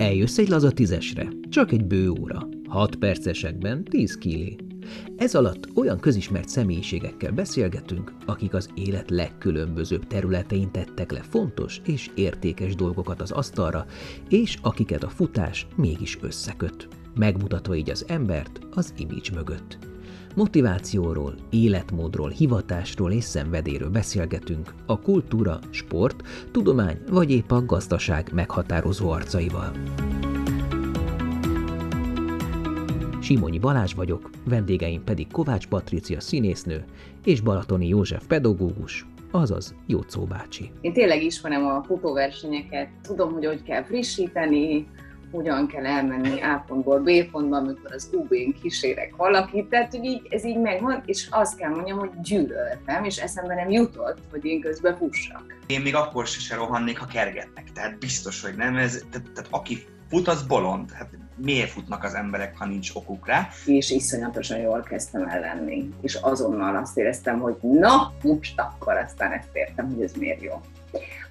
Eljössz egy laza tízesre, csak egy bő óra. Hat percesekben tíz kilé. Ez alatt olyan közismert személyiségekkel beszélgetünk, akik az élet legkülönbözőbb területein tettek le fontos és értékes dolgokat az asztalra, és akiket a futás mégis összeköt, megmutatva így az embert az image mögött. Motivációról, életmódról, hivatásról és szenvedéről beszélgetünk a kultúra, sport, tudomány vagy épp a gazdaság meghatározó arcaival. Simonyi Balázs vagyok, vendégeim pedig Kovács Patricia színésznő és Balatoni József pedagógus, azaz Jócó bácsi. Én tényleg ismerem a futóversenyeket, tudom, hogy hogy kell frissíteni, hogyan kell elmenni A pontból B pontba, amikor az UB-n kísérek valakit, tehát hogy így, ez így megvan, és azt kell mondjam, hogy gyűlöltem, és eszembe nem jutott, hogy én közben fussak. Én még akkor se rohannék, ha kergetnek, tehát biztos, hogy nem, ez, tehát, tehát aki fut, az bolond. Hát miért futnak az emberek, ha nincs okuk rá? És iszonyatosan jól kezdtem el lenni, és azonnal azt éreztem, hogy na, most akkor aztán ezt értem, hogy ez miért jó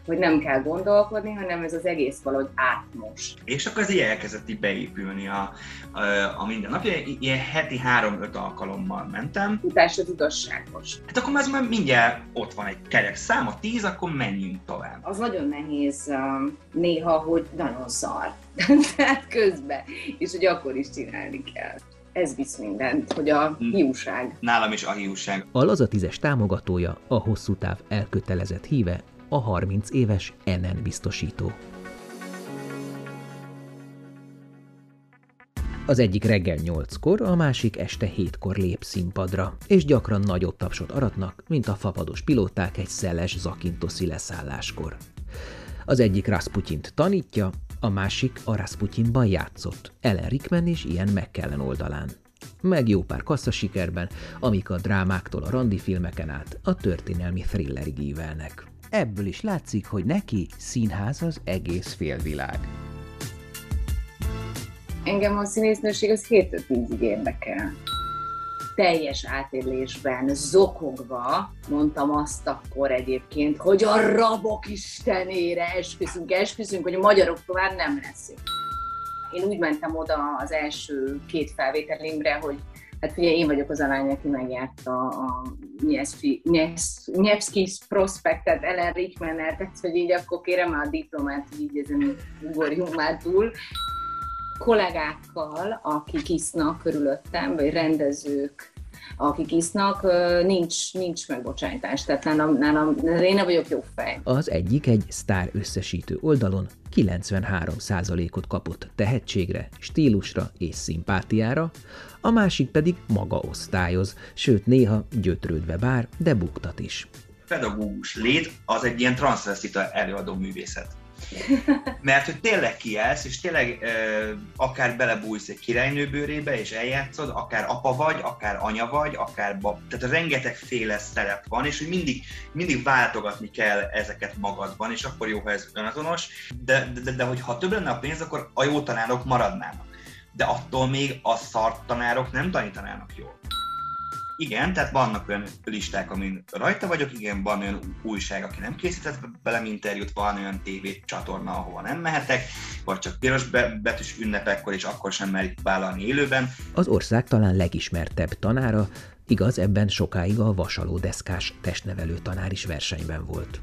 hogy nem kell gondolkodni, hanem ez az egész valahogy átmost. És akkor ez így elkezdett így beépülni a, a, a mindennapja. Ilyen heti három-öt alkalommal mentem. Utás az igazságos. Hát akkor ez már mindjárt ott van egy kerek szám, a tíz, akkor menjünk tovább. Az nagyon nehéz um, néha, hogy nagyon szar. Tehát közben. És hogy akkor is csinálni kell ez visz mindent, hogy a hm. hiúság. Nálam is a hiúság. A Lazatízes támogatója, a hosszú táv elkötelezett híve, a 30 éves NN biztosító. Az egyik reggel 8-kor, a másik este 7-kor lép színpadra, és gyakran nagyobb tapsot aratnak, mint a fapados pilóták egy szeles zakintoszi leszálláskor. Az egyik Rasputyint tanítja, a másik a Rasputyinban játszott, Ellen Rickman és ilyen McKellen oldalán. Meg jó pár kasszasikerben, amik a drámáktól a randi filmeken át a történelmi thrillerig ívelnek. Ebből is látszik, hogy neki színház az egész félvilág. Engem a színésznőség az 7 10 érdekel. Teljes átélésben, zokogva mondtam azt akkor egyébként, hogy a rabok istenére esküszünk, esküszünk, hogy a magyarok tovább nem leszünk. Én úgy mentem oda az első két felvételimre, hogy Hát ugye én vagyok az a lány, aki megjárta a Nyevszki prospektet, Ellen Rickmannel, tehát hogy így akkor kérem már a diplomát, így ezen ugorjunk már túl. Kollégákkal, akik isznak körülöttem, vagy rendezők, akik isznak, nincs, nincs megbocsájtás. Tehát nálam, nálam én nem vagyok jó fej. Az egyik egy sztár összesítő oldalon 93%-ot kapott tehetségre, stílusra és szimpátiára, a másik pedig maga osztályoz, sőt néha gyötrődve bár, de buktat is. Pedagógus lét az egy ilyen transzvestita előadó művészet. Mert hogy tényleg kiállsz, és tényleg ö, akár belebújsz egy királynő bőrébe, és eljátszod, akár apa vagy, akár anya vagy, akár bab. Tehát rengeteg féle szerep van, és hogy mindig, mindig váltogatni kell ezeket magadban, és akkor jó, ha ez önazonos, de, de, de, de hogy ha több lenne a pénz, akkor a jó tanárok maradnának. De attól még a szart tanárok nem tanítanának jól igen, tehát vannak olyan listák, amin rajta vagyok, igen, van olyan újság, aki nem készített velem interjút, van olyan TV csatorna, ahova nem mehetek, vagy csak piros betűs ünnepekkor, és akkor sem merik vállalni élőben. Az ország talán legismertebb tanára, igaz, ebben sokáig a vasaló deszkás testnevelő tanár is versenyben volt.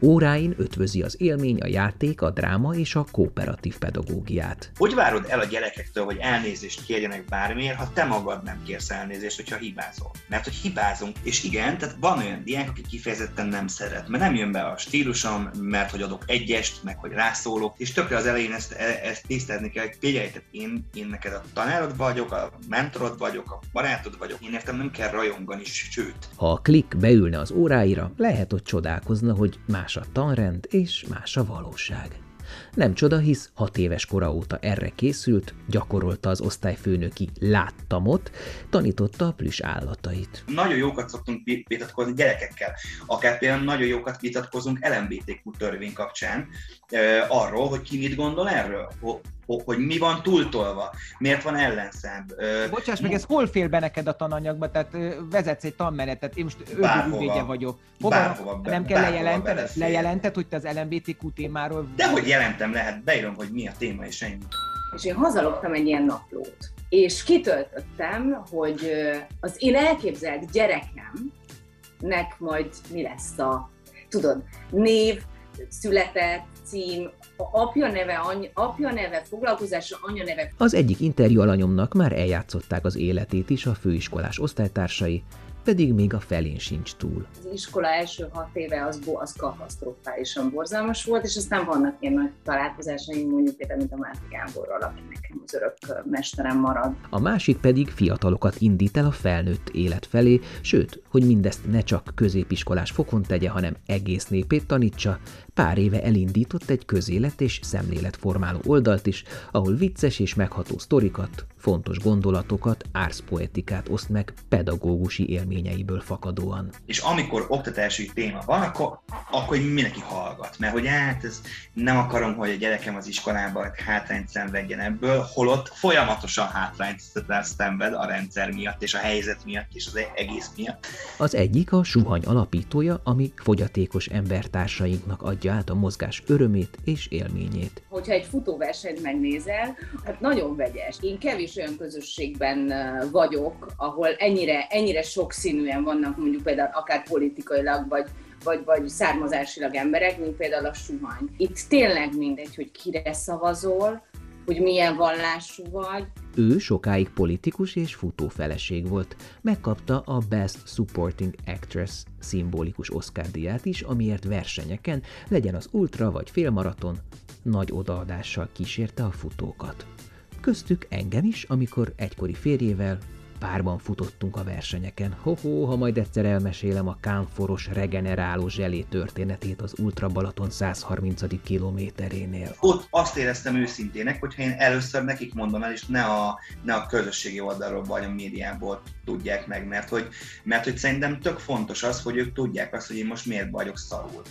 Óráin ötvözi az élmény, a játék, a dráma és a kooperatív pedagógiát. Hogy várod el a gyerekektől, hogy elnézést kérjenek bármiért, ha te magad nem kérsz elnézést, hogyha hibázol? Mert hogy hibázunk, és igen, tehát van olyan diák, aki kifejezetten nem szeret, mert nem jön be a stílusom, mert hogy adok egyest, meg hogy rászólok, és tökre az elején ezt, e, ezt tisztázni kell, hogy figyelj, tehát én, én neked a tanárod vagyok, a mentorod vagyok, a barátod vagyok, én értem nem kell rajongani, sőt. Ha a klik beülne az óráira, lehet, hogy csodálkozna, hogy más más a tanrend és más a valóság. Nem csoda, hisz hat éves kora óta erre készült, gyakorolta az osztályfőnöki láttamot, tanította a plüss állatait. Nagyon jókat szoktunk vitatkozni gyerekekkel, akár például nagyon jókat vitatkozunk LMBTQ törvény kapcsán, arról, hogy ki mit gondol erről, hogy mi van túltolva, miért van ellenszem. Bocsáss meg, ez hol fél be neked a tananyagba? Tehát vezetsz egy tanmenetet, én most ördögügyvédje vagyok. Hova, bárhova be, nem kell lejelentened? Lejelented, hogy te az LMBTQ témáról... De hogy jelentem le, hát beírom, hogy mi a téma, és ennyi. És én hazalogtam egy ilyen naplót. És kitöltöttem, hogy az én elképzelt gyerekemnek majd mi lesz a, tudod, név, született, cím, a apja neve, any, apja neve, foglalkozása, anya neve. Az egyik interjú alanyomnak már eljátszották az életét is a főiskolás osztálytársai, pedig még a felén sincs túl. Az iskola első hat éve az, az katasztrofálisan borzalmas volt, és aztán vannak ilyen nagy találkozásaim, mondjuk például, mint a Máté Gáborral, aki nekem az örök mesterem marad. A másik pedig fiatalokat indít el a felnőtt élet felé, sőt, hogy mindezt ne csak középiskolás fokon tegye, hanem egész népét tanítsa, pár éve elindított egy közélet és szemléletformáló oldalt is, ahol vicces és megható sztorikat, fontos gondolatokat, árszpoetikát oszt meg pedagógusi élményeiből fakadóan. És amikor oktatási téma van, akkor, akkor mindenki hallgat, mert hogy hát ez nem akarom, hogy a gyerekem az iskolában hátrányt szenvedjen ebből, holott folyamatosan hátrányt szenved a rendszer miatt, és a helyzet miatt, és az egész miatt. Az egyik a suhany alapítója, ami fogyatékos embertársainknak adja át a mozgás örömét és élményét. Hogyha egy futóversenyt megnézel, hát nagyon vegyes. Én kevés olyan közösségben vagyok, ahol ennyire, ennyire sokszínűen vannak mondjuk például akár politikailag, vagy vagy, vagy származásilag emberek, mint például a suhany. Itt tényleg mindegy, hogy kire szavazol, hogy milyen vallású vagy. Ő sokáig politikus és futófeleség volt. Megkapta a Best Supporting Actress szimbolikus Oscar díját is, amiért versenyeken, legyen az ultra vagy félmaraton, nagy odaadással kísérte a futókat. Köztük engem is, amikor egykori férjével párban futottunk a versenyeken. Ho-ho, ha majd egyszer elmesélem a kámforos regeneráló zselé történetét az Ultra Balaton 130. kilométerénél. Ott azt éreztem őszintének, hogyha én először nekik mondom el, és ne a, ne a közösségi oldalról vagy a médiából tudják meg, mert hogy, mert hogy szerintem tök fontos az, hogy ők tudják azt, hogy én most miért vagyok szarul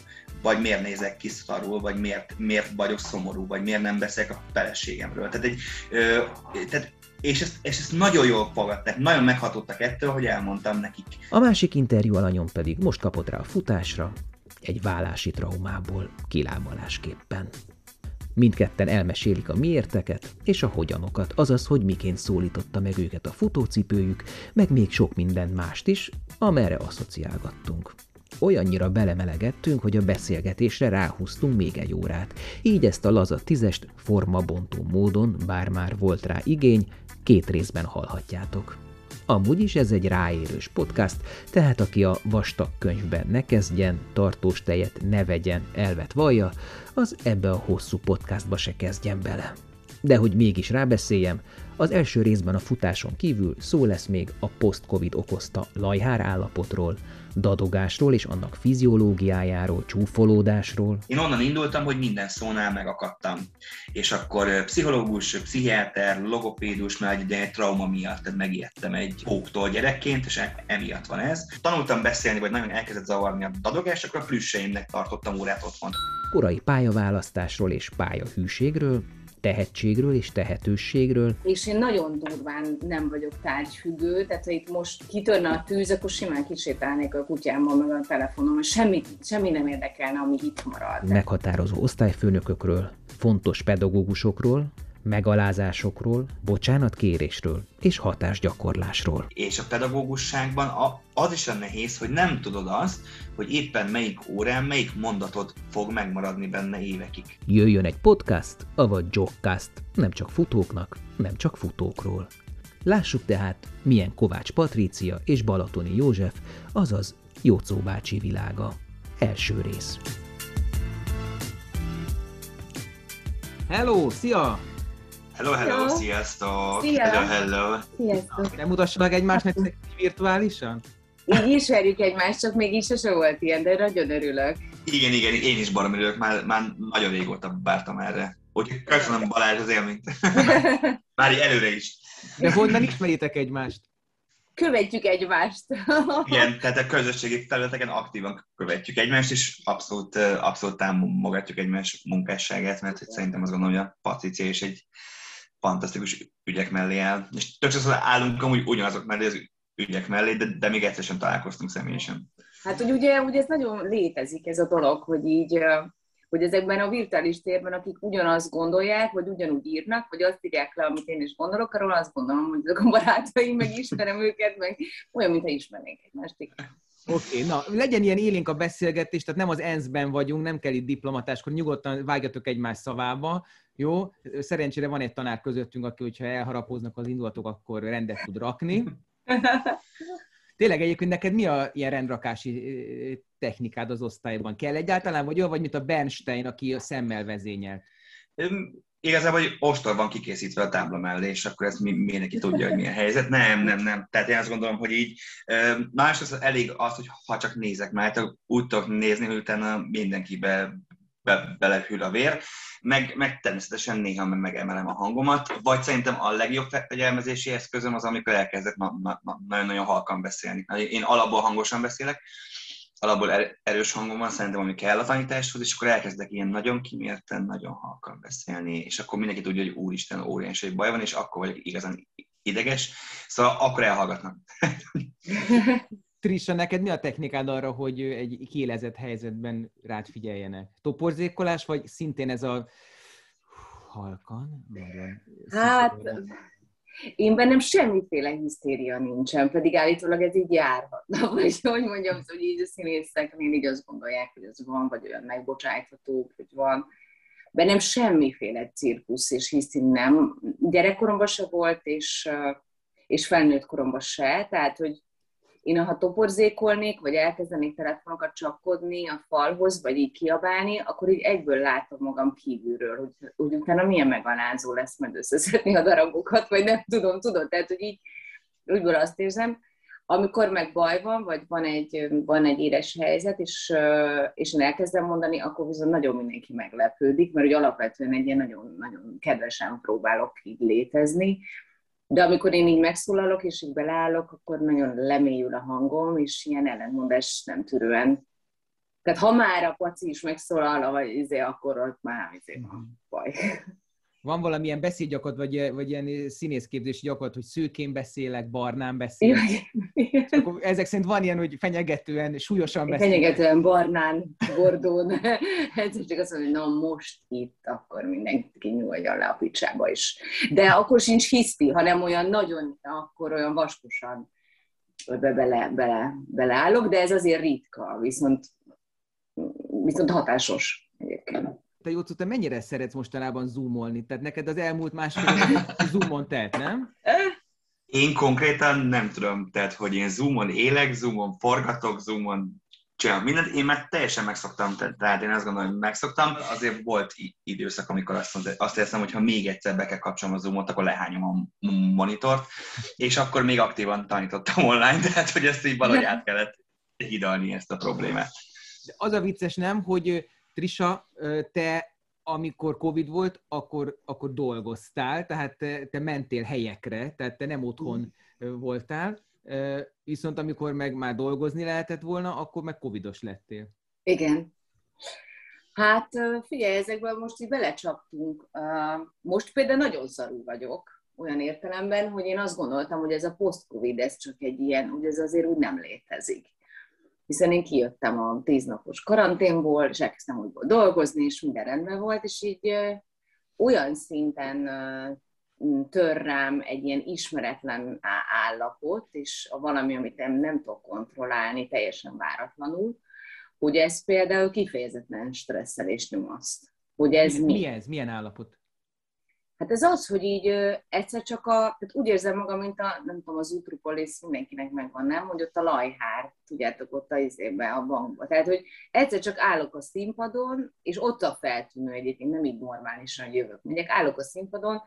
vagy miért nézek ki szarul, vagy miért, miért vagyok szomorú, vagy miért nem beszélek a feleségemről. Tehát, egy, ö, tehát és ezt, és ezt nagyon jól fogadták, nagyon meghatottak ettől, hogy elmondtam nekik. A másik interjú alanyom pedig most kapott rá a futásra, egy vállási traumából kilábalásképpen. Mindketten elmesélik a miérteket és a hogyanokat, azaz, hogy miként szólította meg őket a futócipőjük, meg még sok minden mást is, amerre asszociálgattunk. Olyannyira belemelegettünk, hogy a beszélgetésre ráhúztunk még egy órát. Így ezt a laza tízest formabontó módon, bár már volt rá igény, két részben hallhatjátok. Amúgy is ez egy ráérős podcast, tehát aki a vastag könyvben ne kezdjen, tartós tejet ne vegyen, elvet vallja, az ebbe a hosszú podcastba se kezdjen bele. De hogy mégis rábeszéljem, az első részben a futáson kívül szó lesz még a post-covid okozta lajhár állapotról, dadogásról és annak fiziológiájáról, csúfolódásról. Én onnan indultam, hogy minden szónál megakadtam. És akkor pszichológus, pszichiáter, logopédus, mert egy trauma miatt megijedtem egy póktól gyerekként, és e- emiatt van ez. Tanultam beszélni, vagy nagyon elkezdett zavarni a dadogás, akkor a plüsseimnek tartottam órát otthon. Korai pályaválasztásról és pályahűségről, tehetségről és tehetőségről. És én nagyon durván nem vagyok tárgyfüggő, tehát ha itt most kitörne a tűz, akkor simán kisétálnék a kutyámmal meg a telefonom, és semmi, semmi nem érdekelne, ami itt marad. Meghatározó osztályfőnökökről, fontos pedagógusokról, megalázásokról, bocsánatkérésről és hatásgyakorlásról. És a pedagógusságban az is a nehéz, hogy nem tudod azt, hogy éppen melyik órán melyik mondatot fog megmaradni benne évekig. Jöjjön egy podcast, avagy jogcast, nem csak futóknak, nem csak futókról. Lássuk tehát, milyen Kovács Patrícia és Balatoni József, azaz Jócó bácsi világa. Első rész. Hello, szia! Hello, hello, sziasztok! Szia. Hello, hello! Sziasztok! Nem mutassanak egymásnak virtuálisan? Így ismerjük egymást, csak még is sose volt ilyen, de nagyon örülök. Igen, igen, én is barom örülök, már, már nagyon régóta vártam erre. Úgyhogy köszönöm Balázs az élményt. már így előre is. De honnan ismeritek egymást? Követjük egymást. Igen, tehát a közösségi területeken aktívan követjük egymást, és abszolút, abszolút támogatjuk egymás munkásságát, mert hogy szerintem azt gondolom, hogy a Patricia is egy fantasztikus ügyek mellé áll. És tök sokszor állunk amúgy ugyanazok mellé az ügyek mellé, de, de még egyszer sem találkoztunk személyesen. Hát, hogy ugye, ugye ez nagyon létezik ez a dolog, hogy így hogy ezekben a virtuális térben, akik ugyanazt gondolják, vagy ugyanúgy írnak, vagy azt írják le, amit én is gondolok, arról azt gondolom, hogy ezek a barátaim, meg ismerem őket, meg olyan, mintha ismernék egymást. Oké, okay, na legyen ilyen élénk a beszélgetés, tehát nem az ENSZ-ben vagyunk, nem kell itt diplomatáskor, nyugodtan vágjatok egymás szavába, jó? Szerencsére van egy tanár közöttünk, aki, hogyha elharapóznak az indulatok, akkor rendet tud rakni. Tényleg egyébként neked mi a ilyen rendrakási technikád az osztályban? Kell egyáltalán, vagy olyan vagy, mint a Bernstein, aki a szemmel vezényel? Igazából, hogy ostor van kikészítve a tábla mellé, és akkor ezt mi, mindenki tudja, hogy milyen helyzet. Nem, nem, nem. Tehát én azt gondolom, hogy így másrészt elég az, hogy ha csak nézek, mert úgy tudok nézni, hogy utána mindenkibe be, belehűl a vér, meg, meg természetesen néha megemelem a hangomat, vagy szerintem a legjobb fegyelmezési eszközöm az, amikor elkezdek nagyon-nagyon halkan beszélni. Én alapból hangosan beszélek, alapból erős hangom van, szerintem, ami kell a tanításhoz, és akkor elkezdek ilyen nagyon kimérten, nagyon halkan beszélni, és akkor mindenki tudja, hogy úristen, óriási egy baj van, és akkor vagy igazán ideges, szóval akkor elhallgatnak. Trissa, neked mi a technikád arra, hogy egy kiélezett helyzetben rád figyeljenek? Toporzékolás, vagy szintén ez a halkan? Nagyon hát, én bennem semmiféle hisztéria nincsen, pedig állítólag ez így járhatna, vagy hogy mondjam, hogy így a színészeknél így azt gondolják, hogy ez van, vagy olyan megbocsájtható, hogy van. Bennem semmiféle cirkusz és hiszti nem. Gyerekkoromban se volt, és, és felnőtt koromban se, tehát, hogy én ha toporzékolnék, vagy elkezdenék telefonokat csapkodni a falhoz, vagy így kiabálni, akkor így egyből látom magam kívülről, hogy, hogy utána milyen megalázó lesz majd összeszedni a darabokat, vagy nem tudom, tudod, tehát hogy így úgyből azt érzem, amikor meg baj van, vagy van egy, van egy éres helyzet, és, és én elkezdem mondani, akkor viszont nagyon mindenki meglepődik, mert hogy alapvetően egy ilyen nagyon, nagyon kedvesen próbálok így létezni, de amikor én így megszólalok, és így beleállok, akkor nagyon lemélyül a hangom, és ilyen ellentmondás nem tűrően. Tehát ha már a paci is megszólal, vagy izé, akkor ott már izé van mhm. baj. Van valamilyen beszédgyakorlat, vagy, vagy ilyen színészképzési gyakorlat, hogy szőkén beszélek, barnán beszélek. Akkor ezek szerint van ilyen, hogy fenyegetően, súlyosan beszélek. Fenyegetően, barnán, gordón. Ez csak azt mondja, hogy na most itt, akkor mindenki nyúljon le a picsába is. De akkor sincs hiszti, hanem olyan nagyon, akkor olyan vaskosan be, bele, bele, beleállok, de ez azért ritka, viszont, viszont hatásos egyébként te Jócó, te mennyire szeretsz mostanában zoomolni? Tehát neked az elmúlt másfél zoomon telt, nem? Én konkrétan nem tudom, tehát hogy én zoomon élek, zoomon forgatok, zoomon csinálom mindent. Én már teljesen megszoktam, tehát én azt gondolom, hogy megszoktam. Azért volt időszak, amikor azt, mondta, azt éreztem, hogy ha még egyszer be kell kapcsolom a zoomot, akkor lehányom a monitort, és akkor még aktívan tanítottam online, tehát hogy ezt így valahogy át kellett hidalni ezt a problémát. De az a vicces nem, hogy Trisa, te amikor Covid volt, akkor, akkor dolgoztál, tehát te, te mentél helyekre, tehát te nem otthon voltál, viszont amikor meg már dolgozni lehetett volna, akkor meg covidos lettél. Igen. Hát figyelj, ezekben most így belecsaptunk. Most például nagyon szarú vagyok, olyan értelemben, hogy én azt gondoltam, hogy ez a post-covid, ez csak egy ilyen, hogy ez azért úgy nem létezik hiszen én kijöttem a tíznapos karanténból, és elkezdtem újból dolgozni, és minden rendben volt, és így olyan szinten tör rám egy ilyen ismeretlen állapot, és a valami, amit nem, nem tudok kontrollálni teljesen váratlanul, hogy ez például kifejezetten stresszel és nyomaszt. Hogy ez mi, mi? mi ez? Milyen állapot? Hát ez az, hogy így ö, egyszer csak a, tehát úgy érzem magam, mint a, nem tudom, az Utropolis mindenkinek megvan, nem? Hogy ott a lajhár, tudjátok, ott a izébe, a bankba. Tehát, hogy egyszer csak állok a színpadon, és ott a feltűnő egyébként, nem így normálisan jövök, megyek, állok a színpadon,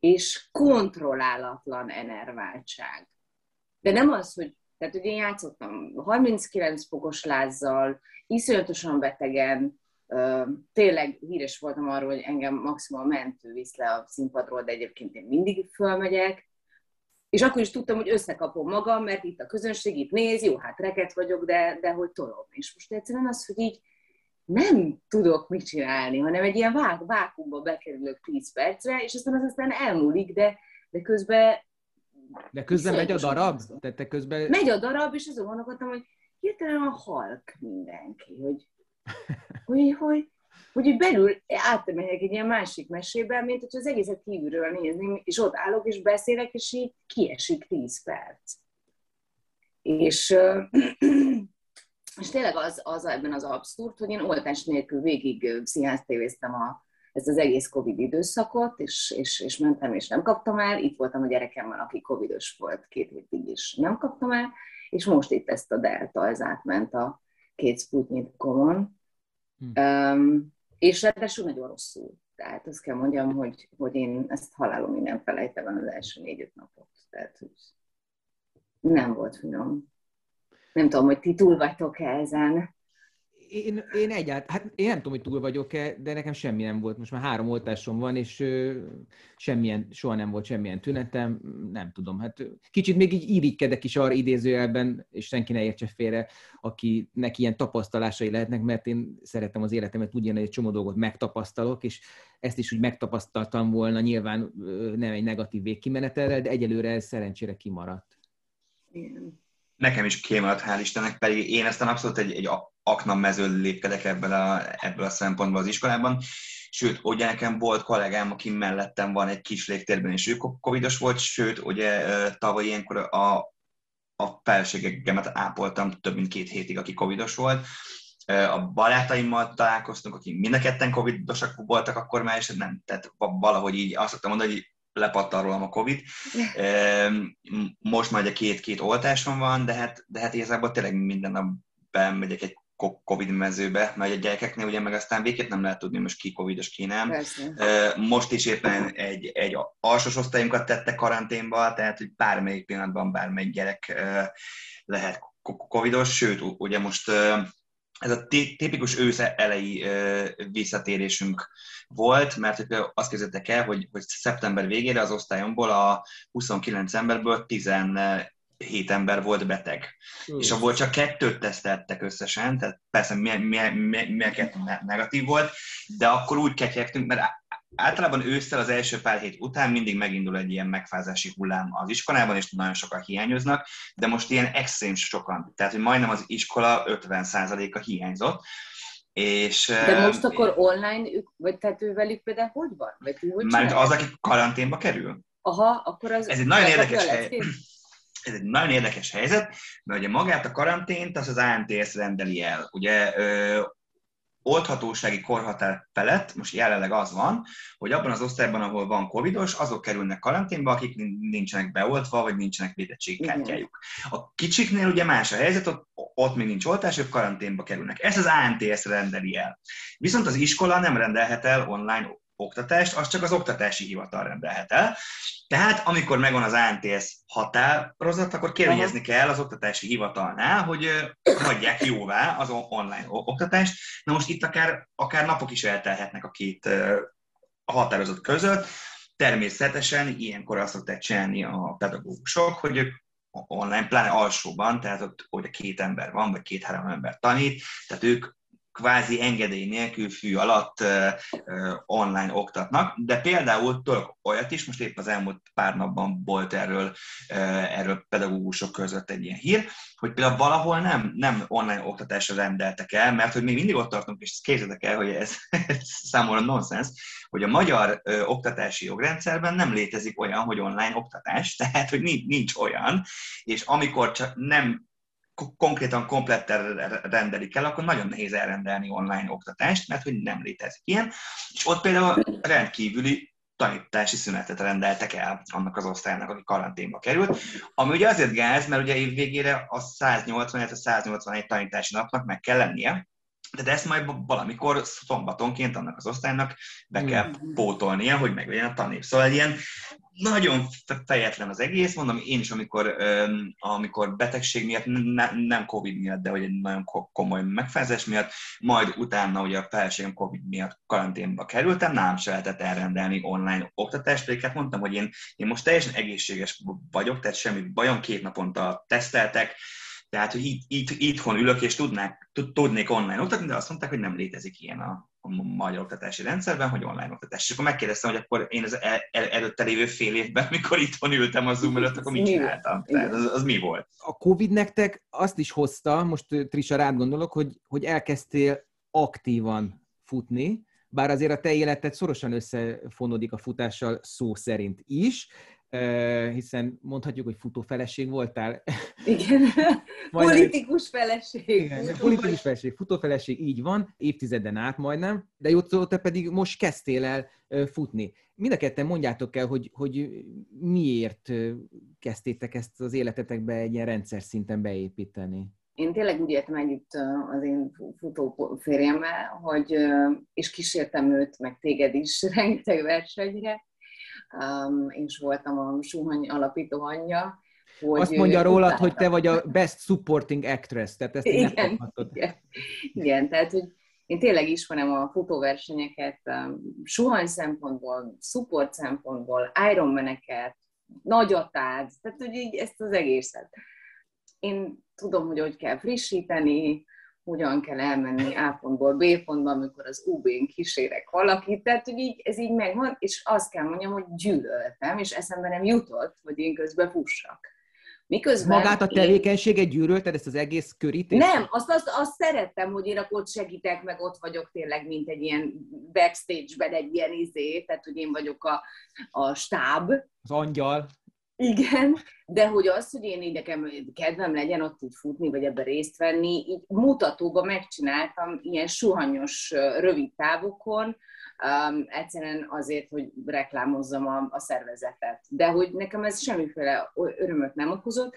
és kontrollálatlan enerváltság. De nem az, hogy, tehát ugye én játszottam 39 fokos lázzal, iszonyatosan betegen, tényleg híres voltam arról, hogy engem maximum mentő visz le a színpadról, de egyébként én mindig fölmegyek, és akkor is tudtam, hogy összekapom magam, mert itt a közönség itt néz, jó, hát reket vagyok, de, de hogy tolom. És most egyszerűen az, hogy így nem tudok mit csinálni, hanem egy ilyen vák, vákumba bekerülök 10 percre, és aztán az aztán elmúlik, de, de közben... De közben megy a darab? Tehát te közben... Megy a darab, és azon gondolkodtam, hogy hirtelen a halk mindenki, hogy hogy, hogy belül átmegyek egy ilyen másik mesébe, mint hogy az egészet kívülről nézni, és ott állok, és beszélek, és így kiesik 10 perc. És, és tényleg az, az ebben az abszurd, hogy én oltás nélkül végig színház tévéztem a, ezt az egész Covid időszakot, és, és, és mentem, és nem kaptam el. Itt voltam a gyerekemmel, aki Covidos volt két hétig, és nem kaptam el, és most itt ezt a delta, ez átment a két Sputnikomon. Hm. Um, és ráadásul nagyon rosszul. Tehát azt kell mondjam, hogy, hogy én ezt halálom nem felejtem az első négy-öt napot. Tehát, hogy nem volt finom. Nem tudom, hogy ti túl vagytok-e ezen én, én egyáltalán, hát én nem tudom, hogy túl vagyok-e, de nekem semmi nem volt. Most már három oltásom van, és ö, semmilyen, soha nem volt semmilyen tünetem, nem tudom. Hát kicsit még így irigykedek is arra idézőjelben, és senki ne értse félre, akinek ilyen tapasztalásai lehetnek, mert én szeretem az életemet úgy hogy egy csomó dolgot megtapasztalok, és ezt is úgy megtapasztaltam volna, nyilván nem egy negatív végkimenetelrel, de egyelőre ez szerencsére kimaradt. Igen. Nekem is kimaradt, hál' Istennek, pedig én ezt abszolút egy, egy aknamező lépkedek ebből a, ebből a szempontból az iskolában. Sőt, ugye nekem volt kollégám, aki mellettem van egy kis légtérben, és ő covidos volt, sőt, ugye tavaly ilyenkor a, a felségemet ápoltam több mint két hétig, aki covidos volt. A barátaimmal találkoztunk, akik mind a ketten covidosak voltak akkor már, és nem, tehát valahogy így azt szoktam mondani, hogy lepattan rólam a Covid. Most már egy két-két oltásom van, de hát, de hát igazából tényleg minden nap bemegyek egy Covid mezőbe, mert a gyerekeknél ugye meg aztán végképp nem lehet tudni, most ki Covidos, ki nem. Persze. Most is éppen egy, egy alsós osztályunkat tette karanténba, tehát hogy bármelyik pillanatban bármelyik gyerek lehet Covidos, sőt, ugye most ez a tipikus ősz elejé visszatérésünk volt, mert azt kezdettek el, hogy, hogy szeptember végére az osztályomból a 29 emberből 10 hét ember volt beteg. Mm. És abból csak kettőt teszteltek összesen, tehát persze milyen, milyen, milyen kettő negatív volt, de akkor úgy ketyegtünk, mert általában ősszel az első pár hét után mindig megindul egy ilyen megfázási hullám az iskolában, és nagyon sokan hiányoznak, de most ilyen extrém sokan. Tehát, hogy majdnem az iskola 50%-a hiányzott. És, de most akkor online, vagy tehát ő velük például hogy van? Vagy Mert az, aki karanténba kerül? Aha, akkor az... Ez egy nagyon érdekes hely ez egy nagyon érdekes helyzet, mert ugye magát a karantént az az ANTS rendeli el. Ugye ö, oldhatósági korhatár felett most jelenleg az van, hogy abban az osztályban, ahol van covidos, azok kerülnek karanténba, akik nincsenek beoltva, vagy nincsenek védettségkártyájuk. A kicsiknél ugye más a helyzet, ott, ott még nincs oltás, ők karanténba kerülnek. Ez az ANTS rendeli el. Viszont az iskola nem rendelhet el online oktatást, az csak az oktatási hivatal rendelhet el. Tehát amikor megvan az ANTS határozat, akkor kérvényezni kell az oktatási hivatalnál, hogy hagyják jóvá az online oktatást. Na most itt akár, akár napok is eltelhetnek a két határozat között. Természetesen ilyenkor azt szokták csinálni a pedagógusok, hogy ők online, pláne alsóban, tehát ott, hogy a két ember van, vagy két-három ember tanít, tehát ők kvázi engedély nélkül fű alatt online oktatnak, de például tudok olyat is, most épp az elmúlt pár napban volt erről, erről pedagógusok között egy ilyen hír, hogy például valahol nem, nem online oktatásra rendeltek el, mert hogy még mindig ott tartunk, és képzeljétek el, hogy ez, ez számomra nonsens, hogy a magyar ö, oktatási jogrendszerben nem létezik olyan, hogy online oktatás, tehát hogy nincs, nincs olyan, és amikor csak nem konkrétan kompletten rendelik el, akkor nagyon nehéz elrendelni online oktatást, mert hogy nem létezik ilyen. És ott például rendkívüli tanítási szünetet rendeltek el annak az osztálynak, aki karanténba került, ami ugye azért gáz, mert ugye év végére a 180, a 181 tanítási napnak meg kell lennie, de ezt majd valamikor szombatonként annak az osztálynak be kell mm. pótolnia, hogy meglegyen a tanév. Szóval ilyen nagyon fejetlen az egész, mondom, én is, amikor, amikor betegség miatt, ne, nem Covid miatt, de hogy egy nagyon komoly megfázás miatt, majd utána ugye a felségem Covid miatt karanténba kerültem, nem se lehetett elrendelni online oktatást, pedig hát mondtam, hogy én, én most teljesen egészséges vagyok, tehát semmi bajom, két naponta teszteltek, tehát, hogy itt, itt, itthon ülök, és tudnák, tudnék online oktatni, de azt mondták, hogy nem létezik ilyen a, a magyar oktatási rendszerben, hogy online oktatás. És akkor megkérdeztem, hogy akkor én az el, el, előtte lévő fél évben, mikor itthon ültem a Zoom előtt, akkor mit csináltam? Tehát az, az mi volt? A Covid nektek azt is hozta, most Trisa rád gondolok, hogy, hogy elkezdtél aktívan futni, bár azért a te életed szorosan összefonódik a futással szó szerint is, hiszen mondhatjuk, hogy futófeleség voltál. Igen, politikus feleség. Igen, politikus feleség, futófeleség, így van, évtizeden át majdnem, de jó, te pedig most kezdtél el futni. Mind a ketten mondjátok el, hogy, hogy miért kezdtétek ezt az életetekbe egy ilyen rendszer szinten beépíteni. Én tényleg úgy értem együtt az én futóférjemmel, hogy, és kísértem őt, meg téged is rengeteg versenyre, um, és voltam a Suhany alapító anyja. Hogy Azt mondja rólad, hogy te vagy a best supporting actress, tehát ezt igen, igen, igen, tehát hogy én tényleg ismerem a futóversenyeket suhany szempontból, support szempontból, Ironman-eket, nagyatád, tehát hogy így ezt az egészet. Én tudom, hogy hogy kell frissíteni, hogyan kell elmenni A pontból B pontba, amikor az UB-n kísérek valakit, tehát hogy így, ez így megvan, és azt kell mondjam, hogy gyűlöltem, és eszembe nem jutott, hogy én közben fussak. Miközben Magát a tevékenységet én... gyűrölted, ezt az egész körítést? Nem, azt, azt, azt szerettem, hogy én akkor ott segítek, meg ott vagyok tényleg, mint egy ilyen backstage-ben egy ilyen izé, tehát hogy én vagyok a, a stáb. Az angyal. Igen, de hogy az, hogy én így nekem kedvem legyen ott így futni, vagy ebben részt venni, így mutatóban megcsináltam ilyen suhanyos, rövid távokon, um, egyszerűen azért, hogy reklámozzam a, a szervezetet. De hogy nekem ez semmiféle örömöt nem okozott,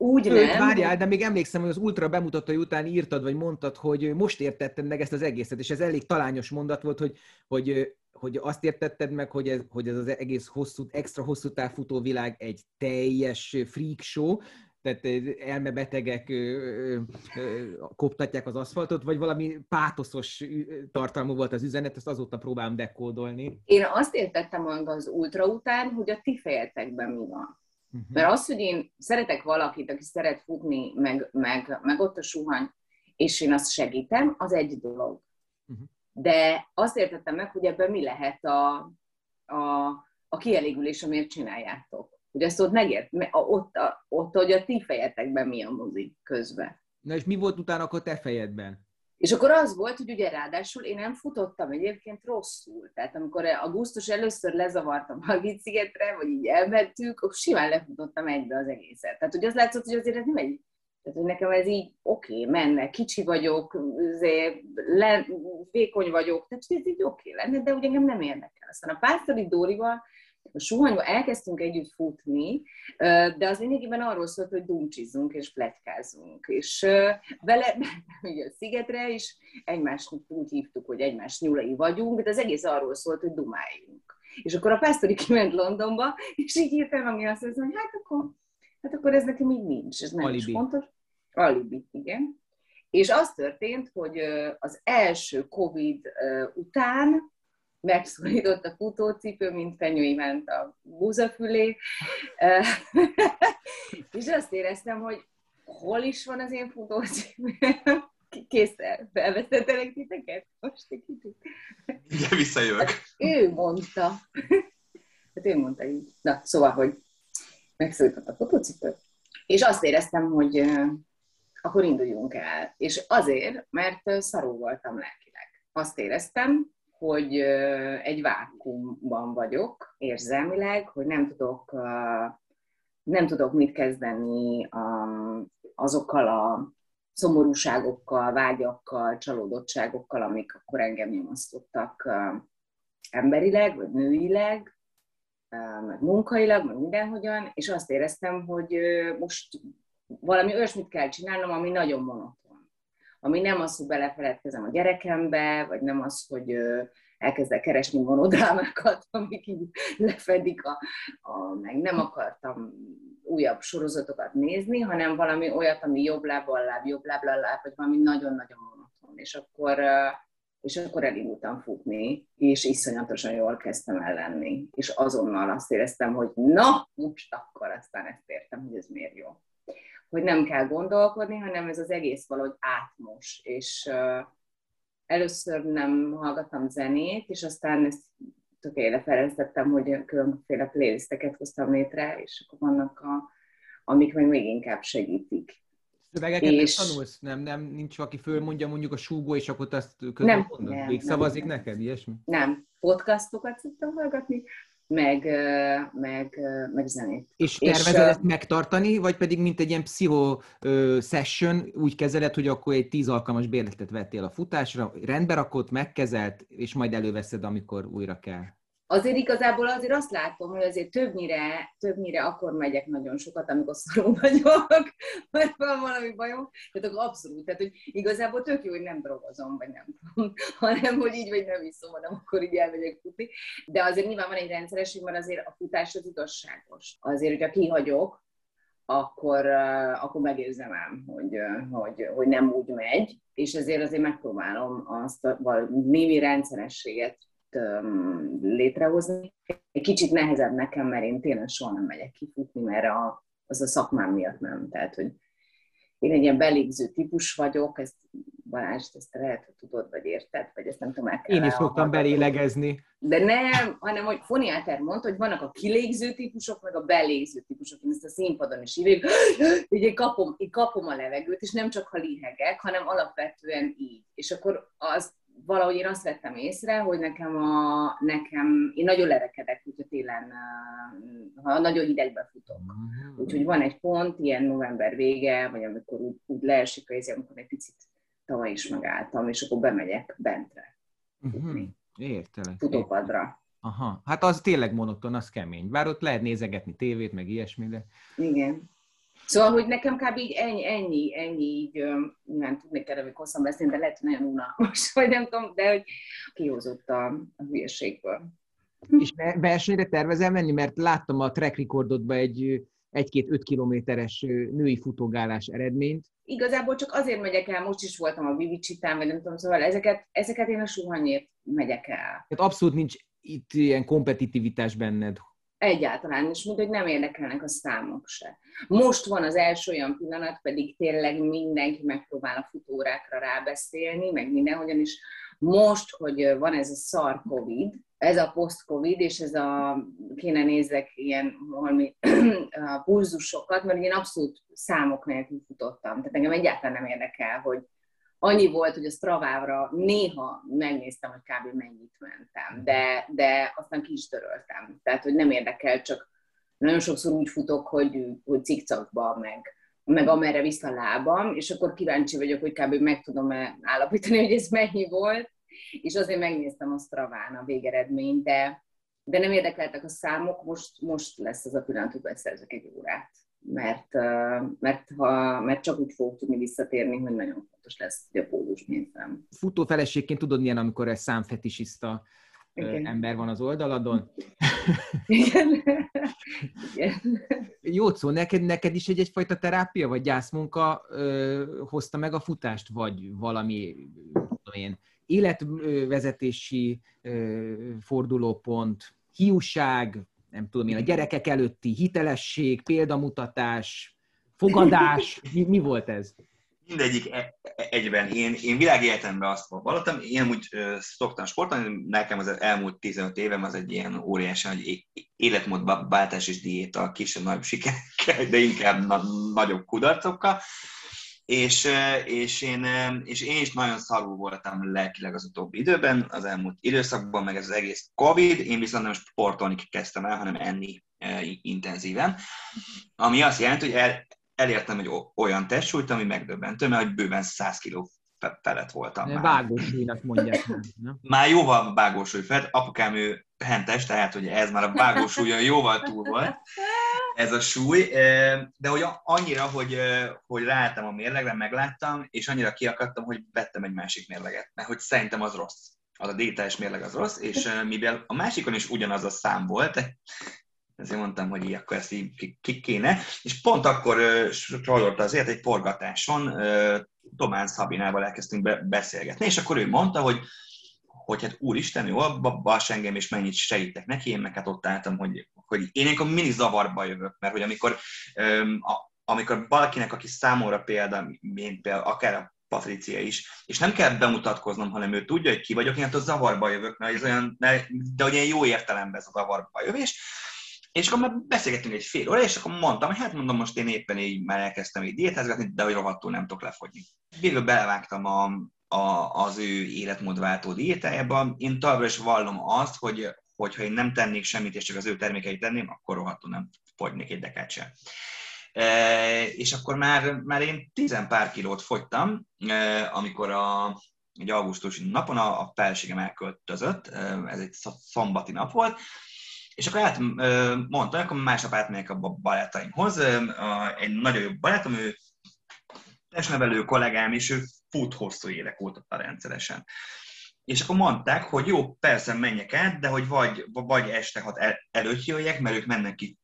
úgy Ő, nem. Várjál, de még emlékszem, hogy az Ultra bemutatói után írtad, vagy mondtad, hogy most értetted meg ezt az egészet, és ez elég talányos mondat volt, hogy, hogy hogy azt értetted meg, hogy ez, hogy ez az egész hosszú, extra hosszú távfutó világ egy teljes freak show, tehát elmebetegek koptatják az aszfaltot, vagy valami pátoszos tartalmú volt az üzenet, ezt azóta próbálom dekódolni. Én azt értettem meg az ultra után, hogy a ti fejetekben mi van. Uh-huh. Mert az, hogy én szeretek valakit, aki szeret futni, meg, meg, meg ott a suhany, és én azt segítem, az egy dolog. Uh-huh de azt értettem meg, hogy ebben mi lehet a, a, a kielégülés, amiért csináljátok. Hogy ezt ott megért, ott, a, ott, hogy a ti fejetekben mi a mozi közben. Na és mi volt utána akkor te fejedben? És akkor az volt, hogy ugye ráadásul én nem futottam egyébként rosszul. Tehát amikor augusztus először lezavartam a szigetre, vagy így elmentük, akkor simán lefutottam egybe az egészet. Tehát hogy az látszott, hogy azért ez nem egy tehát, hogy nekem ez így oké, okay, menne, kicsi vagyok, le, vékony vagyok, tehát ez így oké okay lenne, de ugye engem nem érdekel. Aztán a Pásztori Dórival a suhanyba elkezdtünk együtt futni, de az lényegében arról szólt, hogy dumcsizzunk és pletykázunk. És vele, ugye a szigetre is egymást úgy hívtuk, hogy egymás nyulai vagyunk, de az egész arról szólt, hogy dumáljunk. És akkor a Pásztori kiment Londonba, és így írtam, ami azt mondja, hogy hát akkor hát akkor ez nekem így nincs, ez nem Alibi. is fontos. Alibi, igen. És az történt, hogy az első Covid után megszólított a futócipő, mint Fenyői ment a búzafülé, és azt éreztem, hogy hol is van az én futócipőm, kész, felvesztettelek titeket? Most egy kicsit. Igen, visszajövök. Hát ő mondta. Hát ő mondta így. Na, szóval, hogy megszólított a fotocipő, és azt éreztem, hogy akkor induljunk el. És azért, mert szarú voltam lelkileg. Azt éreztem, hogy egy vákumban vagyok érzelmileg, hogy nem tudok, nem tudok mit kezdeni azokkal a szomorúságokkal, vágyakkal, csalódottságokkal, amik akkor engem nyomasztottak emberileg, vagy nőileg, meg munkailag, meg mindenhogyan, és azt éreztem, hogy most valami olyasmit kell csinálnom, ami nagyon monoton. Ami nem az, hogy belefeledkezem a gyerekembe, vagy nem az, hogy elkezdek keresni monodrámákat, amik így lefedik, a, a, meg nem akartam újabb sorozatokat nézni, hanem valami olyat, ami jobb láb, láb, jobb láb, láb, vagy valami nagyon-nagyon monoton. És akkor és akkor elindultam futni, és iszonyatosan jól kezdtem el lenni. És azonnal azt éreztem, hogy na, most akkor aztán ezt értem, hogy ez miért jó. Hogy nem kell gondolkodni, hanem ez az egész valahogy átmos. És először nem hallgattam zenét, és aztán ezt tökéletes fejlesztettem, hogy különféle playlisteket hoztam létre, és akkor vannak a, amik meg még inkább segítik Szövegeket és... nem tanulsz? Nem, nem, nincs, aki fölmondja mondjuk a súgó, és akkor azt közben nem, mondod? Nem, Végszavazik nem, neked, ilyesmi? Nem. Podcastokat szoktam hallgatni, meg, meg, meg zenét. És tervezed és, ezt megtartani, vagy pedig mint egy ilyen pszicho session úgy kezeled, hogy akkor egy tíz alkalmas bérletet vettél a futásra, rendbe rakott, megkezelt, és majd előveszed, amikor újra kell? Azért igazából azért azt látom, hogy azért többnyire, többnyire akkor megyek nagyon sokat, amikor szarul vagyok, mert van valami bajom, tehát akkor abszolút, tehát hogy igazából tök jó, hogy nem drogozom, vagy nem hanem hogy így vagy nem iszom, hanem akkor így elmegyek futni. De azért nyilván van egy rendszeresség, mert azért a futás az igazságos. Azért, hogyha kihagyok, akkor, akkor megérzem hogy, hogy, hogy nem úgy megy, és ezért azért megpróbálom azt a némi rendszerességet létrehozni. Egy kicsit nehezebb nekem, mert én tényleg soha nem megyek kifutni, mert a, az a szakmám miatt nem. Tehát, hogy én egy ilyen belégző típus vagyok, ezt Balázs, ezt lehet, hogy tudod, vagy érted, vagy ezt nem tudom, el kell Én is szoktam belélegezni. De nem, hanem, hogy Foniáter mondta, hogy vannak a kilégző típusok, meg a belégző típusok. Én ezt a színpadon is írjuk, hogy én kapom, én kapom a levegőt, és nem csak ha lihegek, hanem alapvetően így. És akkor az valahogy én azt vettem észre, hogy nekem, a, nekem én nagyon lerekedek, hogyha télen, ha nagyon hidegbe futok. Mm. Úgyhogy van egy pont, ilyen november vége, vagy amikor úgy, úgy leesik a izé, amikor egy picit tavaly is megálltam, és akkor bemegyek bentre. Mm-hmm. Értelek. Futópadra. Aha, hát az tényleg monoton, az kemény. Bár ott lehet nézegetni tévét, meg ilyesmi, de... Igen. Szóval, hogy nekem kb. így ennyi, ennyi, ennyi így, nem tudnék erre még hosszan beszélni, de lehet, hogy nagyon unalmas, vagy nem tudom, de hogy kihozott a, a hülyeségből. És versenyre tervezel menni? Mert láttam a track recordodban egy egy-két öt kilométeres női futógálás eredményt. Igazából csak azért megyek el, most is voltam a Vivicsitán, vagy nem tudom, szóval ezeket, ezeket én a suhanyért megyek el. Tehát abszolút nincs itt ilyen kompetitivitás benned, Egyáltalán, és mint hogy nem érdekelnek a számok se. Most van az első olyan pillanat, pedig tényleg mindenki megpróbál a futórákra rábeszélni, meg mindenhogyan is. Most, hogy van ez a szar Covid, ez a post-Covid, és ez a, kéne nézzek ilyen valami pulzusokat, mert én abszolút számok nélkül futottam. Tehát engem egyáltalán nem érdekel, hogy annyi volt, hogy a Stravávra néha megnéztem, hogy kb. mennyit mentem, de, de aztán ki is töröltem. Tehát, hogy nem érdekel, csak nagyon sokszor úgy futok, hogy, hogy cikcakba, meg, meg amerre vissza a lábam, és akkor kíváncsi vagyok, hogy kb. meg tudom-e állapítani, hogy ez mennyi volt, és azért megnéztem a Straván a végeredményt, de, de nem érdekeltek a számok, most, most lesz az a pillanat, hogy beszerzek egy órát mert, mert, ha, mert csak úgy fogok tudni visszatérni, hogy nagyon fontos lesz, hogy a pólus nézem. Futó feleségként tudod milyen, amikor egy számfetisiszta Igen. ember van az oldaladon. Igen. Igen. Jó szó, neked, neked is egy egyfajta terápia, vagy gyászmunka ö, hozta meg a futást, vagy valami én, életvezetési ö, fordulópont, hiúság, nem tudom én, a gyerekek előtti hitelesség, példamutatás, fogadás, mi, mi volt ez? Mindegyik e- e- egyben. Én, én világéletemben azt vallottam, én úgy szoktam sportolni, nekem az elmúlt 15 évem az egy ilyen óriási hogy életmódváltás és diéta, kisebb-nagyobb sikerekkel, de inkább na- nagyobb kudarcokkal. És, és, én, és én is nagyon szarul voltam lelkileg az utóbbi időben, az elmúlt időszakban, meg ez az egész Covid, én viszont nem sportolni kezdtem el, hanem enni intenzíven, ami azt jelenti, hogy el, elértem egy olyan testsúlyt, ami megdöbbentő, mert hogy bőven 100 kg felett voltam már. Vágósúlynak mondják. Nem? Már jóval vágósúly felett, apukám ő hentes, tehát hogy ez már a vágósúlyon jóval túl volt ez a súly, de hogy annyira, hogy, hogy ráálltam a mérlegre, megláttam, és annyira kiakadtam, hogy vettem egy másik mérleget, mert hogy szerintem az rossz. Az a diétás mérleg az rossz, és mivel a másikon is ugyanaz a szám volt, ezért mondtam, hogy így akkor ezt így ki kéne, és pont akkor uh, azért egy forgatáson Tomán Szabinával elkezdtünk be- beszélgetni, és akkor ő mondta, hogy hogy hát úristen, jó, bass engem, és mennyit segítek neki, én meg hát ott álltam, hogy, hogy én akkor mindig zavarba jövök, mert hogy amikor, um, a, amikor valakinek, aki számomra példa, mint például akár a Patricia is, és nem kell bemutatkoznom, hanem ő tudja, hogy ki vagyok, én hát ott zavarba jövök, mert ez olyan, de hogy jó értelemben ez a zavarba jövés, És akkor már beszélgettünk egy fél óra, és akkor mondtam, hogy hát mondom, most én éppen így már elkezdtem így diétázgatni, de hogy rohadtul nem tudok lefogyni. Végül belevágtam a, a, az ő életmódváltó diétájába. Én továbbra is vallom azt, hogy hogyha én nem tennék semmit, és csak az ő termékeit tenném, akkor rohadtul nem fogynék egy dekát sem. E, és akkor már, már én tizen pár kilót fogytam, e, amikor a, egy augusztusi napon a, a felségem elköltözött, e, ez egy szombati nap volt, és akkor át, mondta, akkor másnap átmegyek a barátaimhoz. Egy nagyon jó barátom, ő testnevelő kollégám, és ő fut hosszú évek óta rendszeresen. És akkor mondták, hogy jó, persze menjek át, de hogy vagy, vagy este hat el, előtt jöjjek, mert ők mennek ki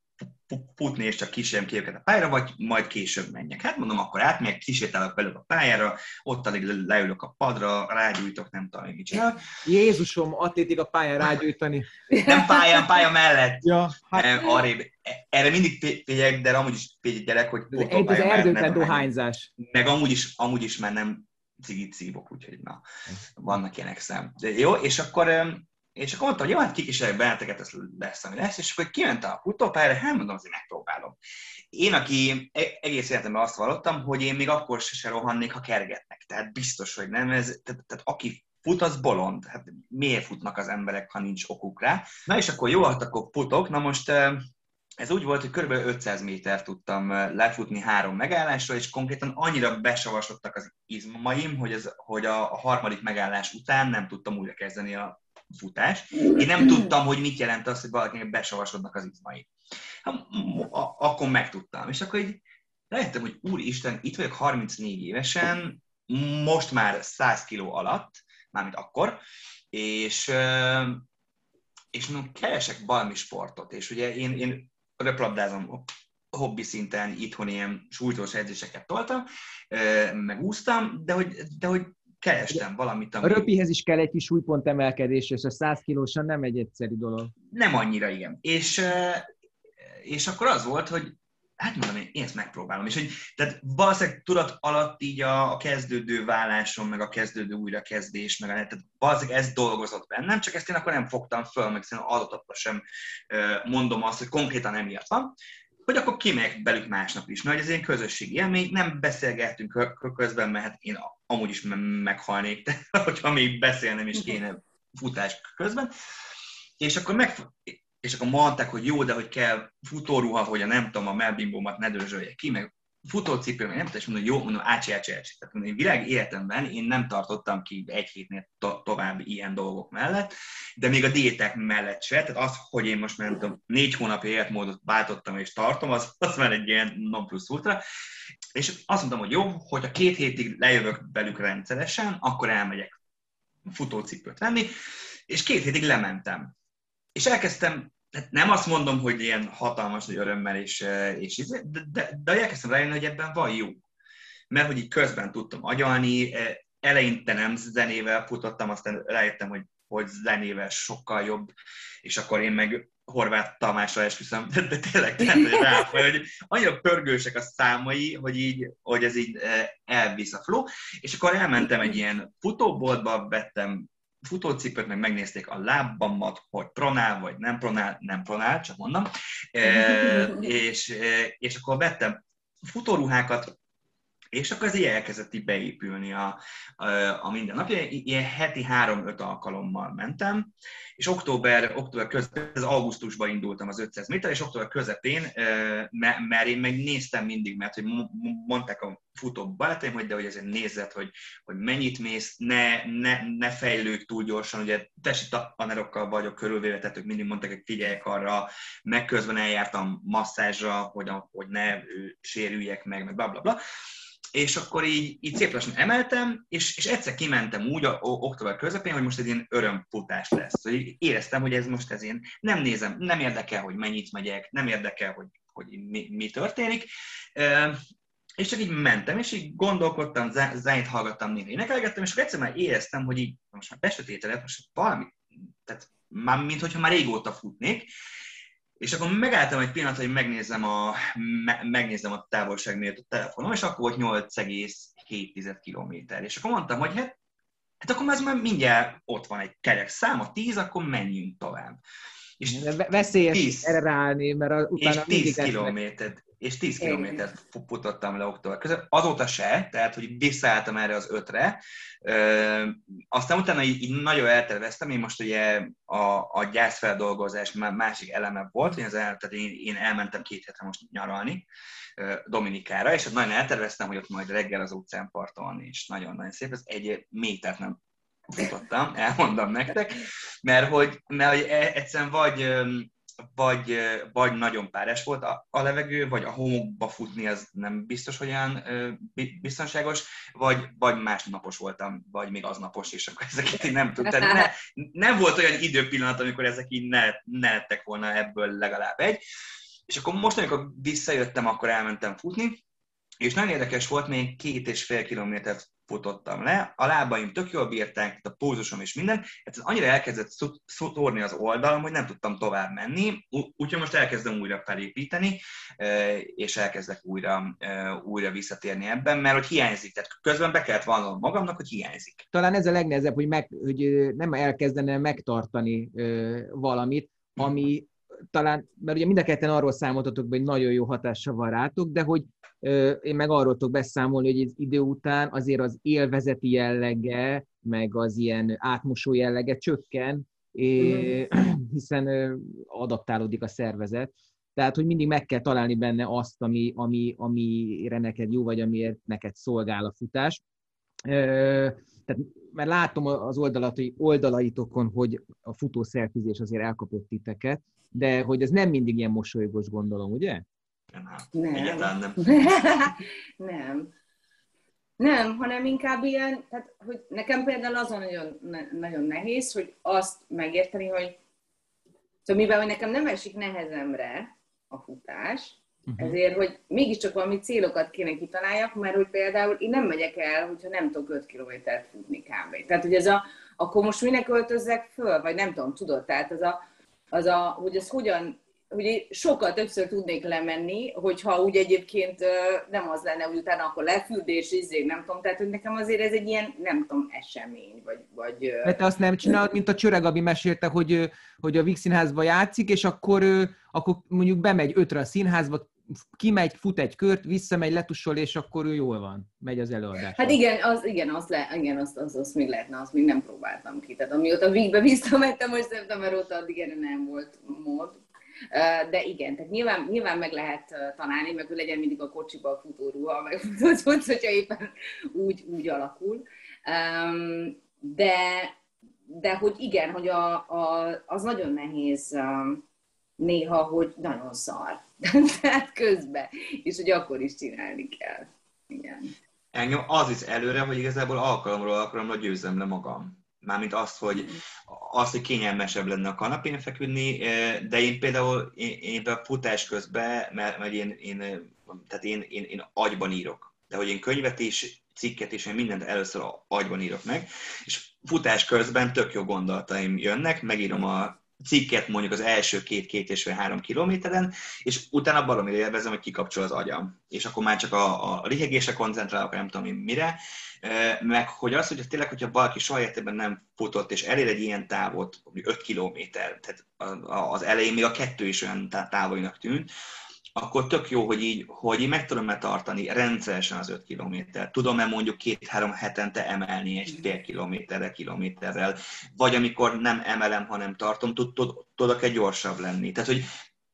futni, és csak kísérjem ki őket a pályára, vagy majd később menjek. Hát mondom, akkor átmegyek, kísértelek velük a pályára, ott alig leülök a padra, rágyújtok, nem tudom, mit csinál. Jézusom, atlétik a pályán rágyújtani. Nem pályán, pálya mellett. Ja, hát... Arrébb. Erre mindig figyelek, de amúgy is figyelek, hogy egy az erdőben dohányzás. Meg amúgy is, amúgy is már nem cigit szívok, úgyhogy na, vannak ilyenek szem. De jó, és akkor és akkor mondta, hogy jó, hát kikísérlek benneteket, ez lesz, ami lesz, és akkor kimentem a futópályára, hát mondom, azért megpróbálom. Én, aki e- egész életemben azt vallottam, hogy én még akkor se rohannék, ha kergetnek. Tehát biztos, hogy nem. Ez, tehát, tehát aki fut, az bolond. Hát miért futnak az emberek, ha nincs okuk rá? Na és akkor jó, hát akkor futok. Na most ez úgy volt, hogy kb. 500 méter tudtam lefutni három megállásra, és konkrétan annyira besavasodtak az izmaim, hogy, ez, hogy a, harmadik megállás után nem tudtam újra kezdeni a futás. Én nem tudtam, hogy mit jelent az, hogy valakinek besavasodnak az izmai. Akkor megtudtam. És akkor így rájöttem, hogy úristen, itt vagyok 34 évesen, most már 100 kiló alatt, mármint akkor, és, és mondom, keresek valami sportot, és ugye én, én röplabdázom hobbi szinten itthon ilyen súlytós edzéseket toltam, megúsztam, de hogy, de hogy kerestem valamit, ami... A röpihez is kell egy kis súlypont emelkedés, és a 100 kilósan nem egy egyszerű dolog. Nem annyira, igen. És, és akkor az volt, hogy hát mondom, én, én ezt megpróbálom. És hogy, tehát valószínűleg tudat alatt így a, a kezdődő vállásom, meg a kezdődő újrakezdés, meg a, tehát valószínűleg ez dolgozott bennem, csak ezt én akkor nem fogtam föl, meg szerintem adatokra sem mondom azt, hogy konkrétan emiatt van hogy akkor kimegyek belük másnap is, mert ez egy közösségi élmény, nem beszélgettünk közben, mert hát én amúgy is meghalnék, hogyha még beszélnem is kéne futás közben. És akkor, meg, és akkor mondták, hogy jó, de hogy kell futóruha, hogy a nem tudom, a melbimbomat ne dörzsölje ki, meg futócipő, meg nem tudom, és mondom, jó, mondom, ácsi, ácsi, ácsi. Tehát mondom, én világ életemben én nem tartottam ki egy hétnél to- tovább ilyen dolgok mellett, de még a diéták mellett se, tehát az, hogy én most nem tudom, négy hónapja életmódot váltottam és tartom, az, az már egy ilyen non plus ultra. És azt mondtam, hogy jó, hogy a két hétig lejövök belük rendszeresen, akkor elmegyek futócipőt venni, és két hétig lementem. És elkezdtem hát nem azt mondom, hogy ilyen hatalmas nagy örömmel, és, eh, és de, de, de elkezdtem rájönni, hogy ebben van jó. Mert hogy így közben tudtam agyalni, eh, eleinte nem zenével futottam, aztán rájöttem, hogy, hogy zenével sokkal jobb, és akkor én meg Horváth Tamásra esküszöm, de, de tényleg, tényleg rá, hogy annyira pörgősek a számai, hogy, így, hogy ez így eh, elvisz a flow, és akkor elmentem egy ilyen futóboltba, vettem futócipőt, meg megnézték a lábamat, hogy pronál vagy nem pronál, nem pronál, csak mondom. E, és, és akkor vettem futóruhákat, és akkor ez így elkezdett így beépülni a, a, a mindennapja. Ilyen heti három-öt alkalommal mentem, és október, október közepén, ez augusztusban indultam az 500 méter, és október közepén, mert én meg néztem mindig, mert hogy mondták a futó barátaim, hogy de hogy ezért nézed, hogy, hogy mennyit mész, ne, ne, ne fejlődj túl gyorsan, ugye tesi tanerokkal vagyok körülvéve, tehát ők mindig mondták, hogy figyeljek arra, meg közben eljártam masszázsra, hogy, hogy ne sérüljek meg, meg bla bla bla és akkor így, így szép lassan emeltem, és, és egyszer kimentem úgy a, október közepén, hogy most ez ilyen örömfutás lesz. Hogy éreztem, hogy ez most ez én nem nézem, nem érdekel, hogy mennyit megyek, nem érdekel, hogy, hogy mi, mi történik. És csak így mentem, és így gondolkodtam, zenét hallgattam, néha énekelgettem, és akkor egyszer már éreztem, hogy így most már besötétedett, most valami, tehát már, mint hogyha már régóta futnék, és akkor megálltam egy pillanat, hogy megnézem a, me, megnézem a távolságmért a telefonom, és akkor volt 8,7 km. És akkor mondtam, hogy hát, hát akkor ez már mindjárt ott van egy kerek szám, a 10, akkor menjünk tovább. És veszélyes 10, erre ráállni, mert utána és 10 kilométert, és 10 kilométert futottam le október között. Azóta se, tehát hogy visszaálltam erre az ötre. Ö, aztán utána így, így nagyon elterveztem, én most ugye a, a gyászfeldolgozás másik eleme volt, én, az el, tehát én, én elmentem két hétre most nyaralni Dominikára, és ott nagyon elterveztem, hogy ott majd reggel az utcán parton, és nagyon-nagyon szép, ez egy métert nem futottam, elmondom nektek, mert hogy, mert hogy e, egyszerűen vagy vagy, vagy nagyon páres volt a, a levegő, vagy a homokba futni az nem biztos, hogy olyan biztonságos, vagy, vagy másnapos voltam, vagy még aznapos, és akkor ezeket így nem tudtam. Ne, nem volt olyan időpillanat, amikor ezek így ne, ne lettek volna ebből legalább egy. És akkor most, amikor visszajöttem, akkor elmentem futni, és nagyon érdekes volt, még két és fél kilométert futottam le, a lábaim tök jól bírták, a pózusom és minden, ez annyira elkezdett szórni az oldalam, hogy nem tudtam tovább menni, úgyhogy most elkezdem újra felépíteni, és elkezdek újra, újra visszatérni ebben, mert hogy hiányzik, tehát közben be kellett vallanom magamnak, hogy hiányzik. Talán ez a legnehezebb, hogy, meg, hogy nem elkezdene megtartani valamit, ami talán, mert ugye mind a ketten arról számoltatok be, hogy nagyon jó hatása van rátok, de hogy én meg arról tudok beszámolni, hogy idő után azért az élvezeti jellege, meg az ilyen átmosó jellege csökken, hiszen adaptálódik a szervezet. Tehát, hogy mindig meg kell találni benne azt, ami, ami, amire neked jó, vagy amiért neked szolgál a futás. Tehát, mert látom az oldalaitokon, hogy a futószerfizés azért elkapott titeket, de hogy ez nem mindig ilyen mosolygós gondolom, ugye? Nem. Egyáltalán nem. nem. Nem, hanem inkább ilyen, tehát, hogy nekem például azon nagyon, nagyon nehéz, hogy azt megérteni, hogy szóval mivel hogy nekem nem esik nehezemre a futás, uh-huh. ezért, hogy mégiscsak valami célokat kéne kitaláljak, mert hogy például én nem megyek el, hogyha nem tudok 5 kilométert futni kb. Tehát, hogy ez a, akkor most minek öltözzek föl, vagy nem tudom, tudod, tehát az a, az a, hogy ez hogyan hogy sokkal többször tudnék lemenni, hogyha úgy egyébként nem az lenne, hogy utána akkor lefürdés, izé, nem tudom, tehát hogy nekem azért ez egy ilyen, nem tudom, esemény, vagy... vagy Mert te azt nem csinálod, mint a Csöreg Gabi mesélte, hogy, hogy a Vix színházba játszik, és akkor, akkor mondjuk bemegy ötre a színházba, kimegy, fut egy kört, visszamegy, letussol, és akkor ő jól van, megy az előadás. Hát igen, az, igen, az le, igen azt, az, az még lehetne, azt még nem próbáltam ki. Tehát amióta Vígbe visszamentem, most szeptember óta addig erre nem volt mód. De igen, tehát nyilván, nyilván meg lehet találni, meg hogy legyen mindig a kocsiba a futóruha, meg futócuc, hogyha éppen úgy, úgy alakul. De, de hogy igen, hogy a, a, az nagyon nehéz néha, hogy nagyon szar. Tehát közben. És hogy akkor is csinálni kell. Igen. Engem az is előre, hogy igazából alkalomról alkalomra győzem le magam. Mármint azt, hogy, azt, hogy kényelmesebb lenne a kanapén feküdni, de én például én, én például futás közben, mert, mert én, én, tehát én, én, én agyban írok. De hogy én könyvet is, cikket is, én mindent először agyban írok meg, és futás közben tök jó gondolataim jönnek, megírom a cikket mondjuk az első két-két és három kilométeren, és utána baromira élvezem, hogy kikapcsol az agyam. És akkor már csak a, a lihegésre koncentrálok, nem tudom én mire, meg hogy az, hogy tényleg, hogyha valaki soha életében nem futott, és elér egy ilyen távot, 5 kilométer, tehát az elején még a kettő is olyan távolinak tűnt, akkor tök jó, hogy így, hogy így meg tudom-e tartani rendszeresen az 5 kilométer. Tudom-e mondjuk két-három hetente emelni egy fél kilométerre, kilométerrel, vagy amikor nem emelem, hanem tartom, tudok-e gyorsabb lenni. Tehát, hogy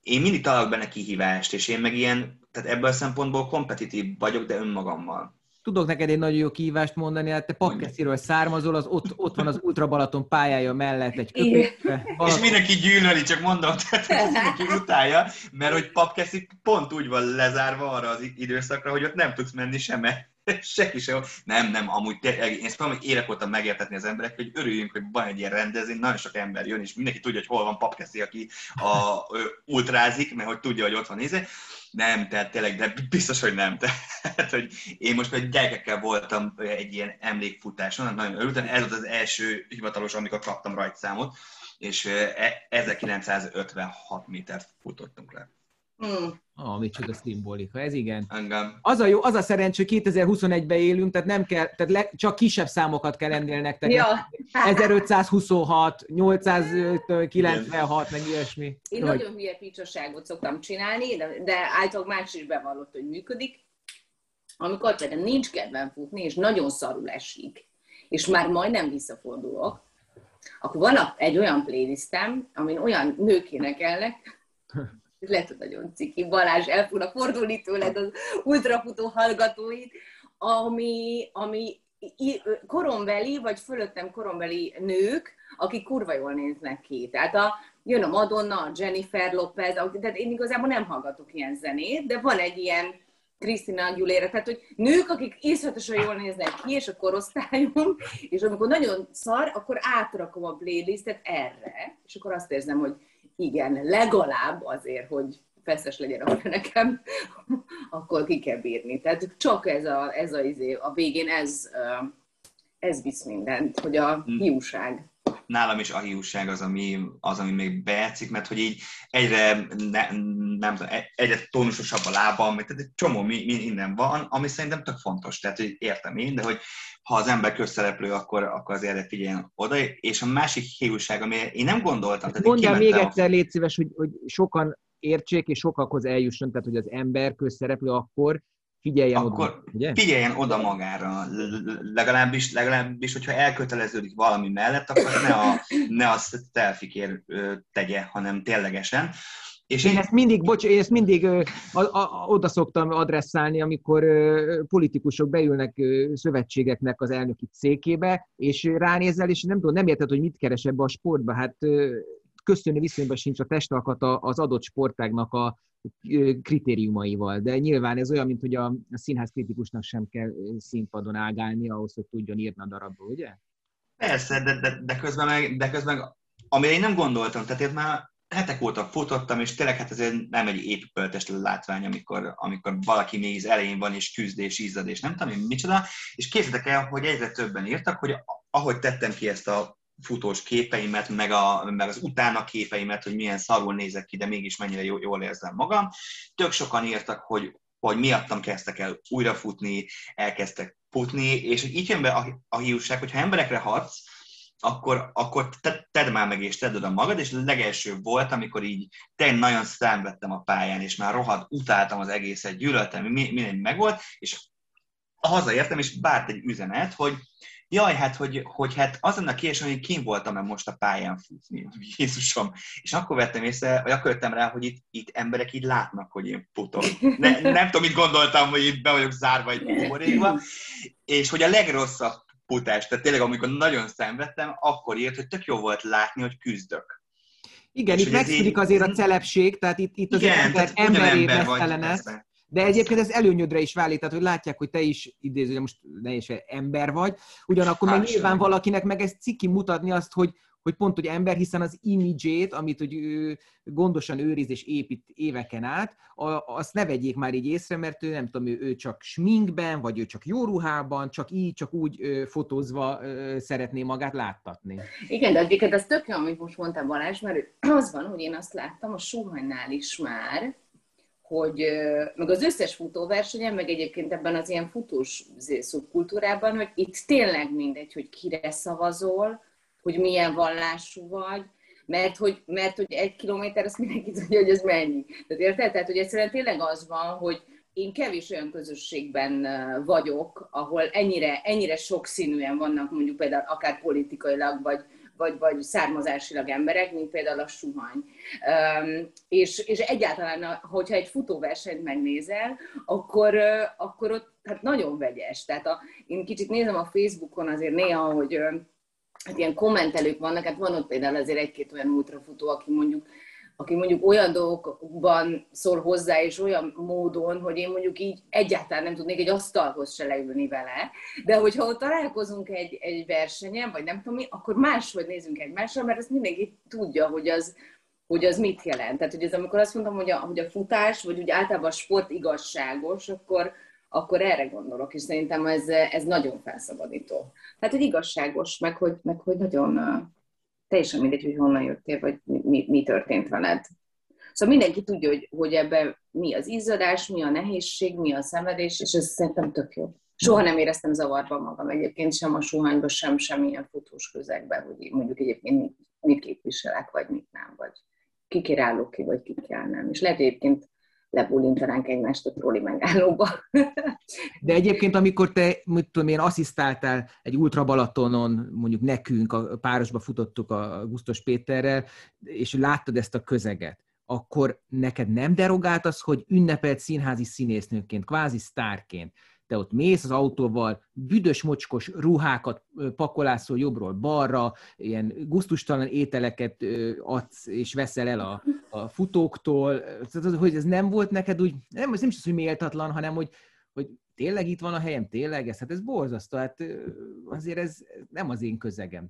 én mindig találok benne kihívást, és én meg ilyen, tehát ebből a szempontból kompetitív vagyok, de önmagammal. Tudok neked egy nagyon jó kihívást mondani, hát te Papkesziről származol, az ott, ott van az Ultra Balaton pályája mellett egy köpésbe. És mindenki gyűlöli, csak mondom, tehát mindenki utálja, mert hogy Papkeszi pont úgy van lezárva arra az időszakra, hogy ott nem tudsz menni sem Senki sem. Nem, nem, amúgy tényleg, én ezt tudom, hogy évek voltam megértetni az emberek, hogy örüljünk, hogy van egy ilyen rendezvény, nagyon sok ember jön, és mindenki tudja, hogy hol van Papkeszi, aki a, ultrázik, mert hogy tudja, hogy ott van nézze. Nem, tehát tényleg, de biztos, hogy nem. Tehát, hogy én most egy gyerekekkel voltam egy ilyen emlékfutáson, nagyon örültem. Ez volt az első hivatalos, amikor kaptam rajtszámot, és 1956 e, métert futottunk le. Mm. Ah, micsoda szimbolika, ez igen. Engem. Az a jó, az a szerencsé, hogy 2021-ben élünk, tehát nem kell, tehát le, csak kisebb számokat kell ennél nektek. Ja. 1526, 896, meg ilyesmi. Én hogy... nagyon hülye picsaságot szoktam csinálni, de, de általában más is bevallott, hogy működik. Amikor például nincs kedvem futni, és nagyon szarul esik, és már majdnem visszafordulok, akkor van egy olyan playlistem, amin olyan nők énekelnek, lehet, nagyon ciki, Balázs el fognak fordulni tőled az ultrafutó hallgatóit, ami, ami korombeli, vagy fölöttem korombeli nők, akik kurva jól néznek ki. Tehát a, jön a Madonna, a Jennifer Lopez, tehát én igazából nem hallgatok ilyen zenét, de van egy ilyen Krisztina Aguilera, tehát hogy nők, akik észletesen jól néznek ki, és a korosztályom, és amikor nagyon szar, akkor átrakom a playlistet erre, és akkor azt érzem, hogy igen, legalább azért, hogy feszes legyen a nekem, akkor ki kell bírni. Tehát csak ez a, ez a, izé, a végén ez, ez visz mindent, hogy a hm. hiúság nálam is a hiúság az, ami, az, ami még bejátszik, mert hogy így egyre, ne, nem tudom, egyre tónusosabb a lábam, tehát egy csomó mi, mi innen van, ami szerintem tök fontos, tehát hogy értem én, de hogy ha az ember közszereplő, akkor, akkor az erre figyeljen oda. És a másik hiúság, ami én nem gondoltam. Mondjál még egyszer, légy szíves, hogy, hogy sokan értsék, és sokakhoz eljusson, tehát hogy az ember közszereplő akkor figyeljen akkor oda. Ugye? figyeljen oda magára, legalábbis, legalábbis, hogyha elköteleződik valami mellett, akkor ne a, ne a selfikért tegye, hanem ténylegesen. És én ezt mindig, bocs, én ezt mindig ö, a, a, oda szoktam adresszálni, amikor ö, politikusok beülnek ö, szövetségeknek az elnöki székébe, és ránézel, és nem tudom, nem érted, hogy mit keres ebbe a sportba. Hát ö, köszönő viszonyban sincs a testalkata az adott sportágnak a kritériumaival. De nyilván ez olyan, mint hogy a, a színház kritikusnak sem kell színpadon ágálni ahhoz, hogy tudjon írni a darabból, ugye? Persze, de, de, de, közben meg, de közben meg, amire én nem gondoltam, tehát én már hetek óta futottam, és tényleg hát ez nem egy épültes látvány, amikor, amikor valaki még az elején van, és küzd, és izzad, és nem tudom én micsoda, és képzeljétek el, hogy egyre többen írtak, hogy ahogy tettem ki ezt a futós képeimet, meg, a, meg az utána képeimet, hogy milyen szarul nézek ki, de mégis mennyire jól érzem magam. Tök sokan írtak, hogy, hogy miattam kezdtek el újra futni, elkezdtek futni, és így jön be a, a hiúság, hogyha emberekre hatsz, akkor, akkor te, tedd már meg és tedd oda magad, és legelső volt, amikor így tényleg nagyon szenvedtem a pályán, és már rohadt, utáltam az egészet, gyűlöltem, minden megvolt, és hazaértem, és bárt egy üzenet, hogy jaj, hát, hogy, hogy hát azon a kérdés, hogy kim voltam-e most a pályán futni, Jézusom. És akkor vettem észre, vagy akkor jöttem rá, hogy itt, itt emberek így látnak, hogy én futok. Ne, nem tudom, mit gondoltam, hogy itt be vagyok zárva egy buborékba, és hogy a legrosszabb futás, tehát tényleg amikor nagyon szenvedtem, akkor írt, hogy tök jó volt látni, hogy küzdök. Igen, és itt megszűnik azért a celebség, tehát itt, itt az ember, emberi ember de egyébként ez előnyödre is válik, tehát hogy látják, hogy te is idéző, most ne is ember vagy, ugyanakkor meg nyilván valakinek meg ez ciki mutatni azt, hogy, hogy pont, hogy ember, hiszen az imidzsét, amit hogy ő gondosan őriz és épít éveken át, azt ne vegyék már így észre, mert ő nem tudom, ő, ő csak sminkben, vagy ő csak jó ruhában, csak így, csak úgy fotózva szeretné magát láttatni. Igen, de egyébként ez tök jó, amit most mondtam Balázs, mert az van, hogy én azt láttam a Suhanynál is már, hogy meg az összes futóversenyen, meg egyébként ebben az ilyen futós szubkultúrában, hogy itt tényleg mindegy, hogy kire szavazol, hogy milyen vallású vagy, mert hogy, mert hogy egy kilométer, azt mindenki tudja, hogy ez mennyi. Tehát érted? Tehát, hogy egyszerűen tényleg az van, hogy én kevés olyan közösségben vagyok, ahol ennyire, ennyire sokszínűen vannak mondjuk például akár politikailag, vagy, vagy, vagy származásilag emberek, mint például a suhany. És, és egyáltalán, hogyha egy futóversenyt megnézel, akkor, akkor ott hát nagyon vegyes. Tehát a, én kicsit nézem a Facebookon azért néha, hogy hát ilyen kommentelők vannak, hát van ott például azért egy-két olyan ultrafutó, aki mondjuk aki mondjuk olyan dolgokban szól hozzá, és olyan módon, hogy én mondjuk így egyáltalán nem tudnék egy asztalhoz se leülni vele, de hogyha ott találkozunk egy, egy versenyen, vagy nem tudom mi, akkor máshogy nézünk egymásra, mert azt mindenki tudja, hogy az, hogy az mit jelent. Tehát, hogy ez amikor azt mondom, hogy a, hogy a futás, vagy úgy általában a sport igazságos, akkor, akkor erre gondolok, és szerintem ez, ez nagyon felszabadító. Tehát, hogy igazságos, meg hogy, meg hogy nagyon teljesen mindegy, hogy honnan jöttél, vagy mi, mi történt veled. Szóval mindenki tudja, hogy, hogy ebben mi az izzadás, mi a nehézség, mi a szenvedés, és ez szerintem tök jó. Soha nem éreztem zavarban magam egyébként, sem a suhanyban, sem semmilyen fotós közegben, hogy mondjuk egyébként mit, mit képviselek, vagy mit nem, vagy kikért állok ki, vagy kikkel nem. És lehet egyébként lebólintanánk egymást a trolli megállóba. De egyébként, amikor te, mit tudom én, asszisztáltál egy Ultra Balatonon, mondjuk nekünk, a párosba futottuk a Gusztos Péterrel, és láttad ezt a közeget, akkor neked nem derogált az, hogy ünnepelt színházi színésznőként, kvázi sztárként, te ott mész az autóval, büdös mocskos ruhákat pakolászol jobbról balra, ilyen guztustalan ételeket adsz és veszel el a, a futóktól, hogy ez nem volt neked úgy, nem, ez nem is az, hogy méltatlan, hanem hogy, hogy tényleg itt van a helyem, tényleg ez, hát ez borzasztó, hát azért ez nem az én közegem.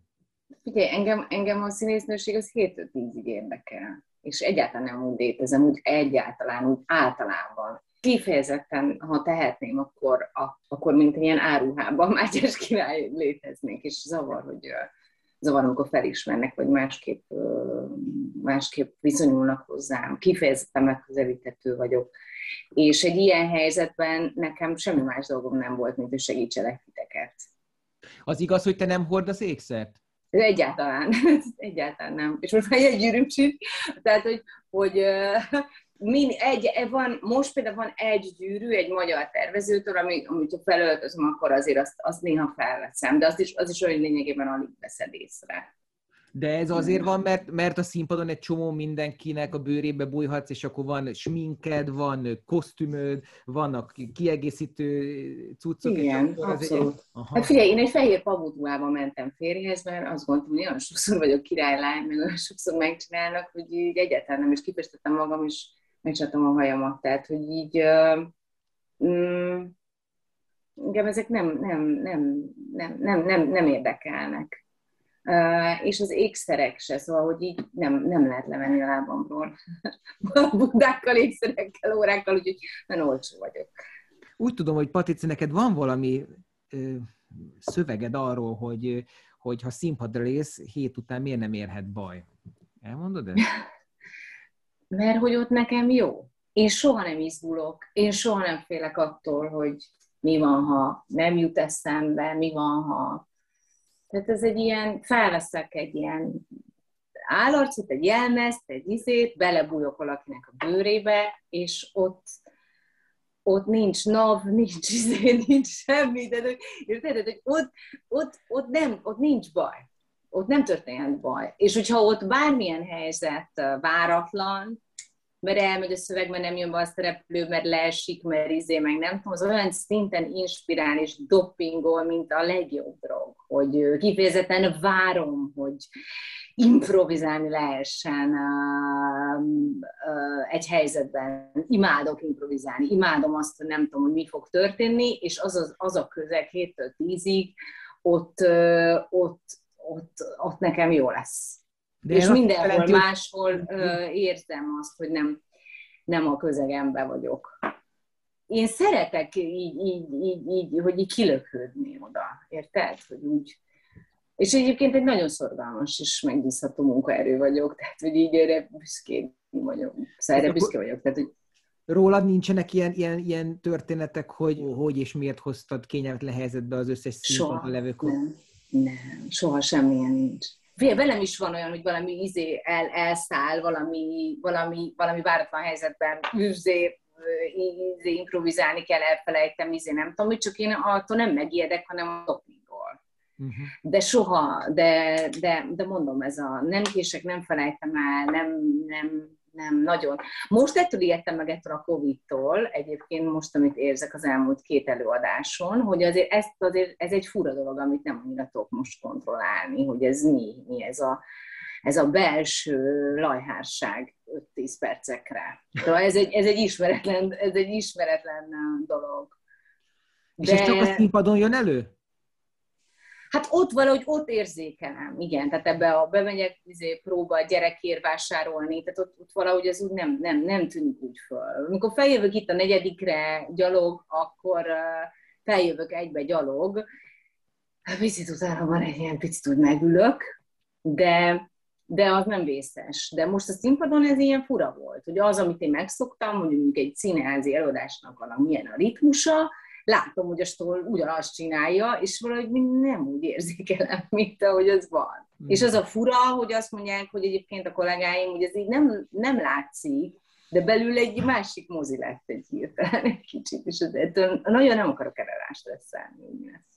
Figyelj, engem, engem a színésznőség az 7-10-ig érdekel, és egyáltalán nem úgy létezem, úgy egyáltalán, úgy általában kifejezetten, ha tehetném, akkor, a, akkor mint ilyen áruhában Mátyás király léteznék, és zavar, hogy zavar, amikor felismernek, vagy másképp, másképp viszonyulnak hozzám. Kifejezetten megközelíthető vagyok. És egy ilyen helyzetben nekem semmi más dolgom nem volt, mint hogy segítselek titeket. Az igaz, hogy te nem hordasz ékszert? Egyáltalán, egyáltalán nem. És most már egy gyűrűm tehát hogy, hogy min, egy, van, most például van egy gyűrű, egy magyar tervezőtől, ami, amit ha felöltözöm, akkor azért azt, azt néha felveszem, de azt is, az is olyan lényegében alig veszed észre. De ez azért van, mert, mert a színpadon egy csomó mindenkinek a bőrébe bújhatsz, és akkor van sminked, van kosztümöd, vannak kiegészítő cuccok. Igen, és abszolút. Egy... Aha. Hát figyelj, én egy fehér pavutruhában mentem férjhez, mert azt gondoltam, hogy olyan sokszor vagyok királylány, meg olyan sokszor megcsinálnak, hogy így egyáltalán nem is kipestettem magam, és megcsináltam a hajamat, tehát hogy így mm, engem ezek nem, nem, nem, nem, nem, nem, nem érdekelnek. Uh, és az ékszerek se, szóval, hogy így nem, nem lehet levenni a lábamról. Budákkal, ékszerekkel, órákkal, úgyhogy nagyon olcsó vagyok. Úgy tudom, hogy Patici, neked van valami ö, szöveged arról, hogy, hogy ha színpadra lész, hét után miért nem érhet baj? Elmondod ezt? mert hogy ott nekem jó. Én soha nem izgulok, én soha nem félek attól, hogy mi van, ha nem jut eszembe, mi van, ha... Tehát ez egy ilyen, felveszek egy ilyen állarcot, egy jelmezt, egy izét, belebújok valakinek a bőrébe, és ott, ott nincs nav, nincs izé, nincs semmi, de érted, hogy ott, ott, ott, nem, ott nincs baj ott nem történhet baj. És hogyha ott bármilyen helyzet váratlan, mert elmegy a szöveg, mert nem jön be a szereplő, mert leesik, mert izé, meg nem tudom, az olyan szinten inspirál és dopingol, mint a legjobb drog, hogy kifejezetten várom, hogy improvizálni lehessen uh, uh, egy helyzetben. Imádok improvizálni, imádom azt, hogy nem tudom, hogy mi fog történni, és az, az, az a közeg 7-től 10-ig, ott, uh, ott, ott, ott nekem jó lesz. De és mindenhol jelenti, máshol hogy... érzem azt, hogy nem, nem a közegemben vagyok. Én szeretek így, így, így, így, hogy így kilöködni oda, érted? Hogy úgy, és egyébként egy nagyon szorgalmas és megbízható munkaerő vagyok, tehát hogy így erre büszké vagyok. Szóval erre büszke vagyok. Tehát, hogy Rólad nincsenek ilyen, ilyen, ilyen történetek, hogy hogy és miért hoztad kényelmetlen helyzetbe az összes színpadon levők? Nem. Nem, soha semmilyen nincs. Velem is van olyan, hogy valami izé el, elszáll, valami, valami, valami váratlan helyzetben izé, izé, improvizálni kell, elfelejtem, izé, nem tudom, hogy csak én attól nem megijedek, hanem a dopingol. Uh-huh. De soha, de, de, de mondom, ez a nem kések, nem felejtem el, nem, nem, nem nagyon. Most ettől ijedtem meg ettől a Covid-tól, egyébként most, amit érzek az elmúlt két előadáson, hogy azért, ezt azért ez egy fura dolog, amit nem annyira tudok most kontrollálni, hogy ez mi, mi ez a, ez a belső lajhárság 5-10 percekre. Szóval ez egy, ez egy, ismeretlen, ez egy ismeretlen dolog. De... És ez csak a színpadon jön elő? Hát ott valahogy ott érzékelem, igen, tehát ebbe a bemegyek izé, próba gyerekért vásárolni, tehát ott, ott valahogy ez úgy nem, nem, nem tűnik úgy föl. Amikor feljövök itt a negyedikre gyalog, akkor feljövök egybe gyalog, picit utána van egy ilyen picit úgy megülök, de, de az nem vészes. De most a színpadon ez ilyen fura volt, hogy az, amit én megszoktam, mondjuk egy színházi előadásnak valamilyen a ritmusa, látom, hogy a stól ugyanazt csinálja, és valahogy nem úgy érzékelem, mint ahogy az van. Mm. És az a fura, hogy azt mondják, hogy egyébként a kollégáim, hogy ez így nem, nem látszik, de belül egy másik mozi lett egy hirtelen egy kicsit, és ettől nagyon nem akarok erre rásтрesszelni, lesz.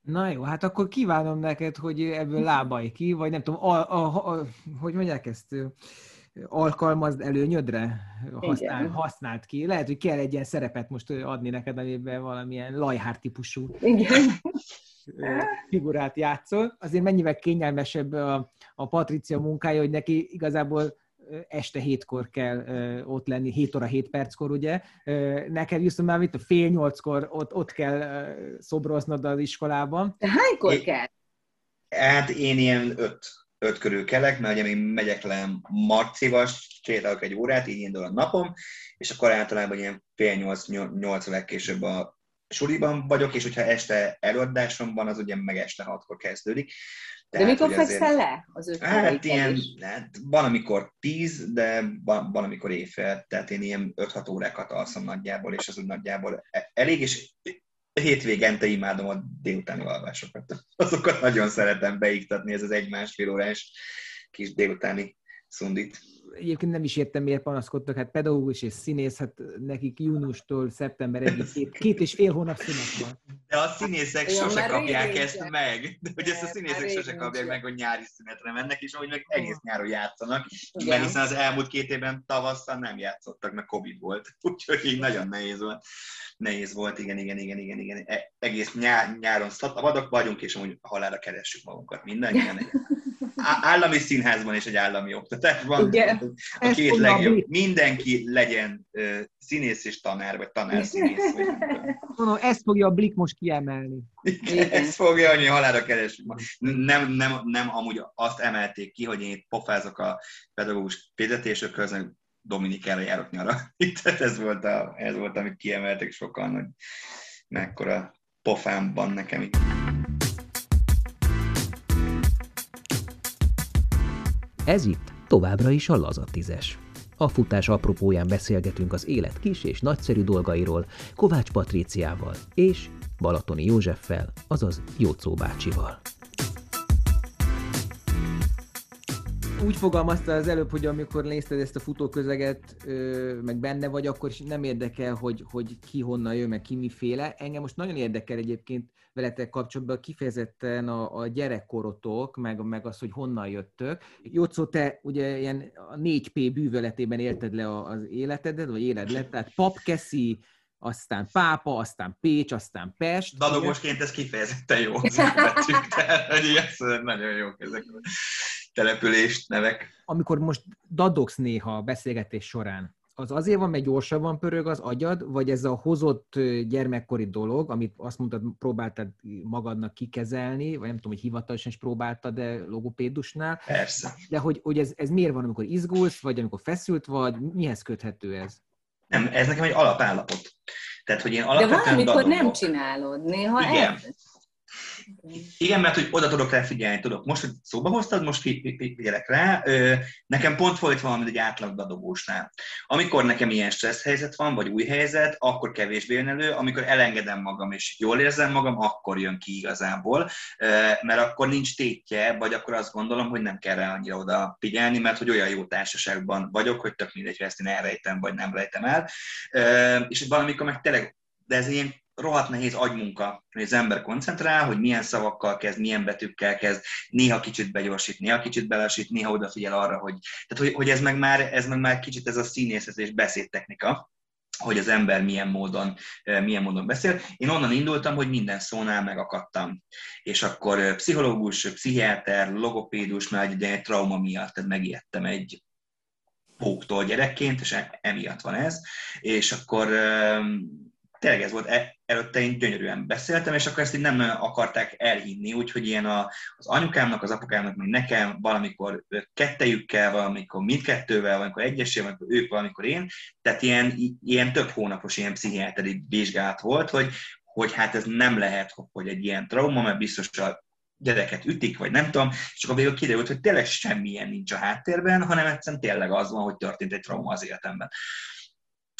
Na jó, hát akkor kívánom neked, hogy ebből lábaj ki, vagy nem tudom, a, a, a, hogy mondják ezt, alkalmazd előnyödre, használ, használt ki. Lehet, hogy kell egy ilyen szerepet most adni neked, amiben valamilyen lajhár típusú Igen. figurát játszol. Azért mennyivel kényelmesebb a, a Patricia munkája, hogy neki igazából este hétkor kell ott lenni, 7 óra 7 perckor, ugye. Neked viszont már itt a fél nyolckor ott, ott kell szobroznod az iskolában. De hánykor én, kell? Hát én ilyen öt, öt körül kelek, mert ugye még megyek le marcival, sétálok egy órát, így indul a napom, és akkor általában ilyen fél nyolc, nyolc legkésőbb a suliban vagyok, és hogyha este előadásom van, az ugye meg este hatkor kezdődik. Tehát, de mikor fekszel azért... le az öt Hát ilyen, hát van, amikor tíz, de van, van, amikor éjfél, tehát én ilyen 5-6 órákat alszom nagyjából, és az úgy nagyjából e- elég, és hétvégente imádom a délutáni alvásokat. Azokat nagyon szeretem beiktatni, ez az egy-másfél órás kis délutáni szundit egyébként nem is értem, miért panaszkodtak, hát pedagógus és színész, hát nekik júniustól szeptember egyik két, két és fél hónap szünet van. De a színészek ja, sose kapják ezt meg, de hogy ezt a színészek sose kapják meg, hogy nyári szünetre mennek, és ahogy meg egész nyáron játszanak, Igen. mert hiszen az elmúlt két évben tavasszal nem játszottak, mert Covid volt, úgyhogy így nagyon nehéz volt. Nehéz volt, igen, igen, igen, igen, igen. E, egész nyár, nyáron vadok vagyunk, és amúgy halára keressük magunkat mindannyian állami színházban és egy állami oktatásban. Igen. A két legjobb. Mindenki legyen uh, színész és tanár, vagy tanár színész. Vagy Mondom, ezt fogja a Blik most kiemelni. Igen, ezt fogja, hogy halára keresünk. Nem, nem, nem amúgy azt emelték ki, hogy én pofázok a pedagógus fizetésökhöz, Dominikára járok nyara. Tehát ez volt, a, ez volt, amit kiemeltek sokan, hogy mekkora pofám van nekem itt. Ez itt továbbra is a Laza tízes. A futás apropóján beszélgetünk az élet kis és nagyszerű dolgairól Kovács Patríciával és Balatoni Józseffel, azaz Jócó bácsival. Úgy fogalmazta az előbb, hogy amikor nézted ezt a futóközeget, meg benne vagy, akkor is nem érdekel, hogy, hogy ki honnan jön, meg ki miféle. Engem most nagyon érdekel egyébként veletek kapcsolatban kifejezetten a, a gyerekkorotok, meg, meg az, hogy honnan jöttök. Jocó, te ugye ilyen a 4P bűvöletében élted le az életedet, vagy éled lett, tehát papkeszi, aztán Pápa, aztán Pécs, aztán Pest. Dadogosként ez kifejezetten jó tehát nagyon jók ezek települést nevek. Amikor most dadogsz néha a beszélgetés során, az azért van, mert gyorsabban pörög az agyad, vagy ez a hozott gyermekkori dolog, amit azt mondtad, próbáltad magadnak kikezelni, vagy nem tudom, hogy hivatalosan is próbáltad, de logopédusnál. Persze. De hogy, hogy ez, ez miért van, amikor izgulsz, vagy amikor feszült vagy, mihez köthető ez? Nem, ez nekem egy alapállapot. Tehát, hogy én alapvetően De valamikor nem csinálod, néha Igen. El... Igen, mert hogy oda tudok rá figyelni, tudok. Most, hogy szóba hoztad, most figyelek rá. Nekem pont volt valami egy átlag dadogósnál. Amikor nekem ilyen stressz helyzet van, vagy új helyzet, akkor kevésbé jön elő. Amikor elengedem magam, és jól érzem magam, akkor jön ki igazából. Mert akkor nincs tétje, vagy akkor azt gondolom, hogy nem kell rá annyira oda figyelni, mert hogy olyan jó társaságban vagyok, hogy tök mindegy, hogy ezt én elrejtem, vagy nem rejtem el. És valamikor meg tényleg de ez ilyen rohadt nehéz agymunka, hogy az ember koncentrál, hogy milyen szavakkal kezd, milyen betűkkel kezd, néha kicsit begyorsít, néha kicsit belassít, néha odafigyel arra, hogy, tehát, hogy, hogy ez, meg már, ez meg már kicsit ez a színészet és beszédtechnika, hogy az ember milyen módon, milyen módon beszél. Én onnan indultam, hogy minden szónál megakadtam. És akkor pszichológus, pszichiáter, logopédus, mert egy trauma miatt megijedtem egy póktól gyerekként, és e, emiatt van ez. És akkor tényleg ez volt, e, előtte én gyönyörűen beszéltem, és akkor ezt így nem akarták elhinni, úgyhogy ilyen a, az anyukámnak, az apukámnak, meg nekem valamikor kettejükkel, valamikor mindkettővel, valamikor egyesével, valamikor ők, valamikor én, tehát ilyen, ilyen több hónapos ilyen pszichiáteri vizsgálat volt, hogy, hogy hát ez nem lehet, hogy egy ilyen trauma, mert biztos a gyereket ütik, vagy nem tudom, és akkor végül kiderült, hogy tényleg semmilyen nincs a háttérben, hanem egyszerűen tényleg az van, hogy történt egy trauma az életemben.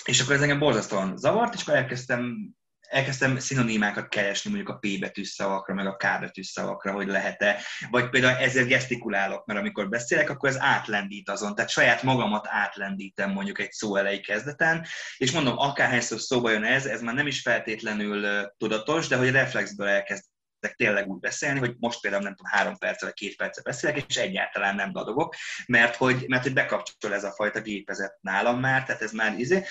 És akkor ez engem borzasztóan zavart, és akkor elkezdtem elkezdtem szinonimákat keresni mondjuk a P betűs szavakra, meg a K betűs szavakra, hogy lehet-e, vagy például ezért gesztikulálok, mert amikor beszélek, akkor ez átlendít azon, tehát saját magamat átlendítem mondjuk egy szó elejé kezdeten, és mondom, akárhányszor szóba jön ez, ez már nem is feltétlenül tudatos, de hogy reflexből elkezd tényleg úgy beszélni, hogy most például nem tudom, három perccel vagy két perccel beszélek, és egyáltalán nem dadogok, mert hogy, mert hogy bekapcsol ez a fajta gépezet nálam már, tehát ez már izé.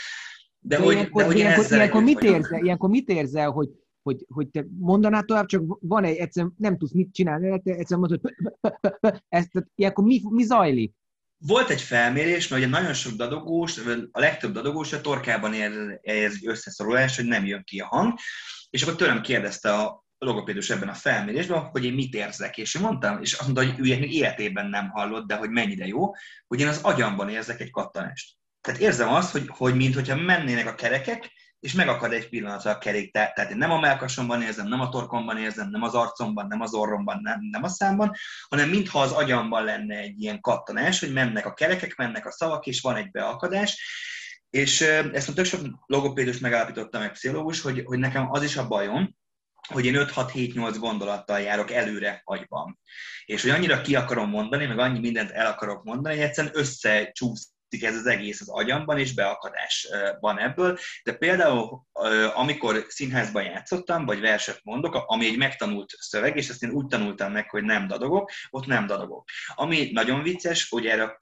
De, de hogy, ilyenkor, de hogy ilyenkor, ilyenkor, mit érzel, ilyenkor mit érzel, hogy, hogy, hogy te mondanád tovább, csak van egy, egyszerűen nem tudsz mit csinálni, egyszerűen mondod, hogy ezt, ilyenkor mi, mi zajlik? Volt egy felmérés, mert ugye nagyon sok dadogós, a legtöbb dadogós a torkában ér, ér egy összeszorulás, hogy nem jön ki a hang, és akkor tőlem kérdezte a logopédus ebben a felmérésben, hogy én mit érzek, és én mondtam, és azt mondta, hogy ő még életében nem hallott, de hogy mennyire jó, hogy én az agyamban érzek egy kattanást. Tehát érzem azt, hogy, hogy mintha mennének a kerekek, és megakad egy pillanatra a kerék. Tehát én nem a melkasomban érzem, nem a torkomban érzem, nem az arcomban, nem az orromban, nem, nem a számban, hanem mintha az agyamban lenne egy ilyen kattanás, hogy mennek a kerekek, mennek a szavak, és van egy beakadás. És ezt a tök sok logopédus megállapította meg pszichológus, hogy, hogy nekem az is a bajom, hogy én 5-6-7-8 gondolattal járok előre agyban. És hogy annyira ki akarom mondani, meg annyi mindent el akarok mondani, hogy egyszerűen összecsúsz ez az egész az agyamban, és beakadás van ebből. De például, amikor színházban játszottam, vagy verset mondok, ami egy megtanult szöveg, és ezt én úgy tanultam meg, hogy nem dadogok, ott nem dadogok. Ami nagyon vicces, hogy erre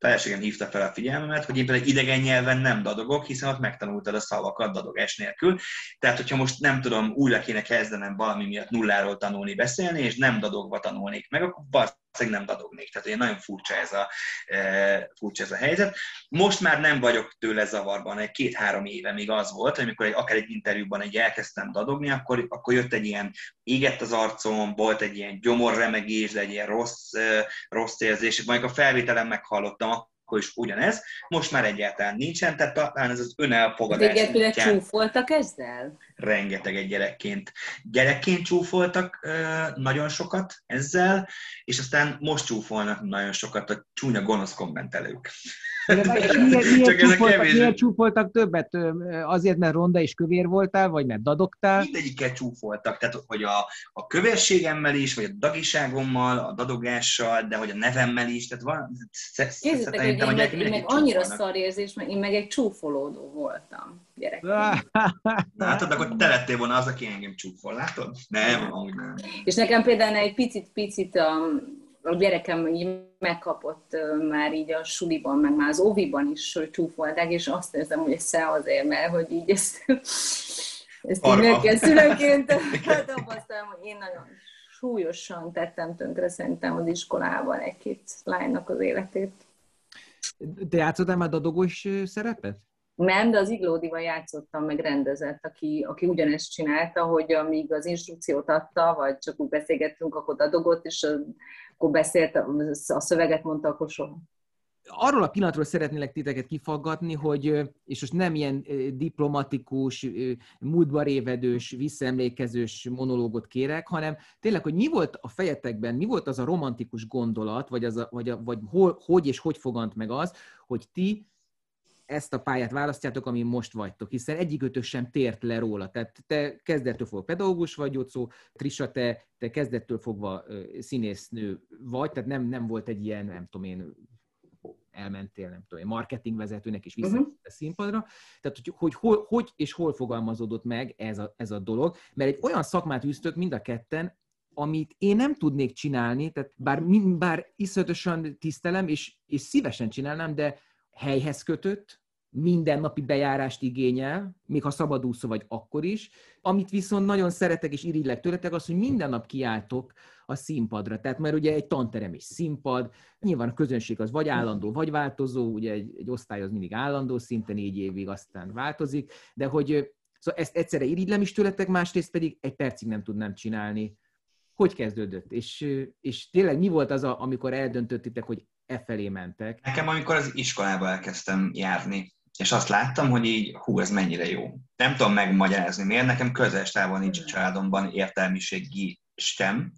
feleségem hívta fel a figyelmemet, hogy én például idegen nyelven nem dadogok, hiszen ott megtanultad a szavakat dadogás nélkül. Tehát, hogyha most nem tudom, újra kéne kezdenem valami miatt nulláról tanulni, beszélni, és nem dadogva tanulnék meg, akkor valószínűleg nem dadognék. Tehát ugye nagyon furcsa ez, a, e, furcsa ez a helyzet. Most már nem vagyok tőle zavarban, egy két-három éve még az volt, amikor egy, akár egy interjúban egy elkezdtem dadogni, akkor, akkor jött egy ilyen égett az arcom, volt egy ilyen gyomorremegés, egy ilyen rossz, e, rossz érzés, majd a felvételen meghallottam, akkor is ugyanez, most már egyáltalán nincsen, tehát talán ez az önelfogadás. Téged csúfoltak ezzel? Rengeteg egy gyerekként. Gyerekként csúfoltak nagyon sokat ezzel, és aztán most csúfolnak nagyon sokat a csúnya gonosz kommentelők. Miért, miért, csúfoltak, kevés... miért csúfoltak többet? Azért, mert ronda és kövér voltál, vagy mert dadogtál? Mindegyiket csúfoltak, tehát hogy a, a kövérségemmel is, vagy a dagiságommal, a dadogással, de hogy a nevemmel is, tehát van... Kézzétek, hogy én, meg, én meg annyira szar érzés, mert én meg egy csúfolódó voltam gyerekként. Hát akkor te lettél volna az, aki engem csúfol, látod? Nem, amúgy nem. És nekem például egy picit-picit a, a gyerekem így megkapott már így a suliban, meg már az óviban is csúfolták, és azt érzem, hogy ez azért, mert hogy így ezt, ezt így meg kell szülőként tapasztalom, hogy én nagyon súlyosan tettem tönkre szerintem az iskolában egy-két lánynak az életét. Te játszottál már dadogós szerepet? Nem, de az Iglódival játszottam, meg rendezett, aki, aki ugyanezt csinálta, hogy amíg az instrukciót adta, vagy csak úgy beszélgettünk, akkor adogott, és akkor beszélt, a szöveget mondta, akkor soha. Arról a pillanatról szeretnélek titeket kifaggatni, hogy, és most nem ilyen diplomatikus, múltba révedős, visszaemlékezős monológot kérek, hanem tényleg, hogy mi volt a fejetekben, mi volt az a romantikus gondolat, vagy, az a, vagy, a, vagy hol, hogy és hogy fogant meg az, hogy ti ezt a pályát választjátok, amin most vagytok, hiszen egyikőtök sem tért le róla. Tehát te kezdettől fogva pedagógus vagy, Jocó, Trisa, te, te kezdettől fogva színésznő vagy, tehát nem, nem volt egy ilyen, nem tudom én, elmentél, nem tudom, marketingvezetőnek is vissza uh-huh. a színpadra. Tehát, hogy, hogy hol, hogy és hol fogalmazódott meg ez a, ez a dolog, mert egy olyan szakmát üztök mind a ketten, amit én nem tudnék csinálni, tehát bár, bár iszonyatosan tisztelem, és, és szívesen csinálnám, de helyhez kötött, mindennapi bejárást igényel, még ha szabadúszó vagy akkor is. Amit viszont nagyon szeretek és irigylek tőletek, az, hogy minden nap kiálltok a színpadra. Tehát mert ugye egy tanterem és színpad, nyilván a közönség az vagy állandó, vagy változó, ugye egy, egy osztály az mindig állandó, szinte négy évig aztán változik, de hogy szóval ezt egyszerre irigylem is tőletek, másrészt pedig egy percig nem tudnám csinálni. Hogy kezdődött? És, és tényleg mi volt az, a, amikor eldöntöttitek, hogy e felé mentek? Nekem, amikor az iskolába elkezdtem járni, és azt láttam, hogy így, hú, ez mennyire jó. Nem tudom megmagyarázni miért, nekem közel távol nincs a családomban értelmiségi sem,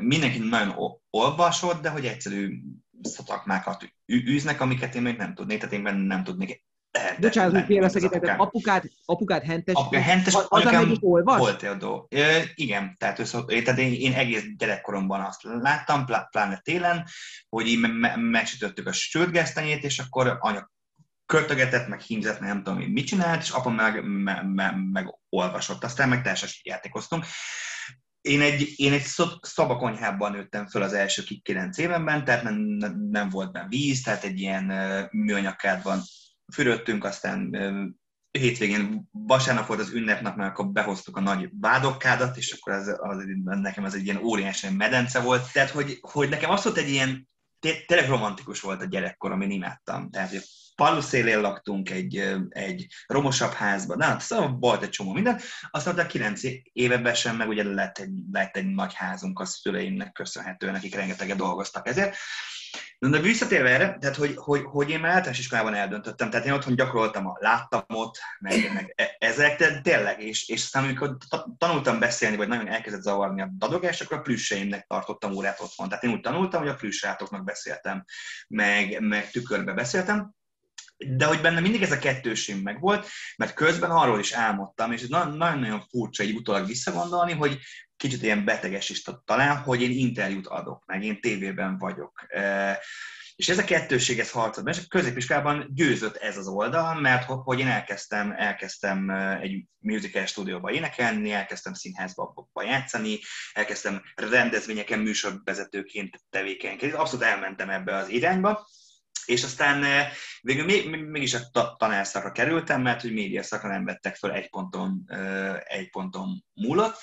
Mindenki nagyon olvasott, de hogy egyszerű szakmákat űznek, amiket én még nem tudnék, tehát én nem tudnék Bocsánat, hogy félreszegítettem, apukát, apukát hentes, Apukát hentes az, anyukám olvas? volt adó. E, igen, tehát, össze, tehát én, én, egész gyerekkoromban azt láttam, pláne télen, hogy így me- megsütöttük a sültgesztenyét, és akkor anya költögetett, meg hímzett, nem tudom mit csinált, és apa meg, me, me, meg olvasott, aztán meg társas játékoztunk. Én egy, én egy szabakonyhában nőttem föl az első kilenc évenben, tehát nem, nem volt benne víz, tehát egy ilyen műanyagkádban fürödtünk, aztán hétvégén vasárnap volt az ünnepnap, mert akkor behoztuk a nagy bádokkádat, és akkor az, az, nekem ez egy ilyen óriási medence volt. Tehát, hogy, hogy nekem az volt egy ilyen, tényleg romantikus volt a gyerekkor, én imádtam. Tehát, szélén laktunk egy, egy romosabb házban, na, szóval volt egy csomó minden. Aztán a kilenc éveben sem, meg ugye lett egy, lett egy nagy házunk a szüleimnek köszönhetően, akik rengeteget dolgoztak ezért. De visszatérve erre, tehát hogy, hogy, hogy én már általános iskolában eldöntöttem, tehát én otthon gyakoroltam, a, láttam ott, meg, meg e, ezek, de tényleg, és, és aztán amikor tanultam beszélni, vagy nagyon elkezdett zavarni a dadogás, akkor a plüsseimnek tartottam órát otthon. Tehát én úgy tanultam, hogy a plüssátoknak beszéltem, meg, meg tükörbe beszéltem, de hogy benne mindig ez a kettőség megvolt, mert közben arról is álmodtam, és ez nagyon-nagyon furcsa egy utólag visszagondolni, hogy kicsit ilyen beteges is talán, hogy én interjút adok, meg én tévében vagyok. És ez a kettőség, ez harcod, és középiskolában győzött ez az oldal, mert hogy én elkezdtem, elkezdtem egy musical stúdióba énekelni, elkezdtem színházba játszani, elkezdtem rendezvényeken műsorvezetőként tevékenykedni. Abszolút elmentem ebbe az irányba, és aztán eh, végül még, mégis a tanárszakra kerültem, mert hogy média szakra nem vettek fel egy ponton, eh, egy ponton múlott.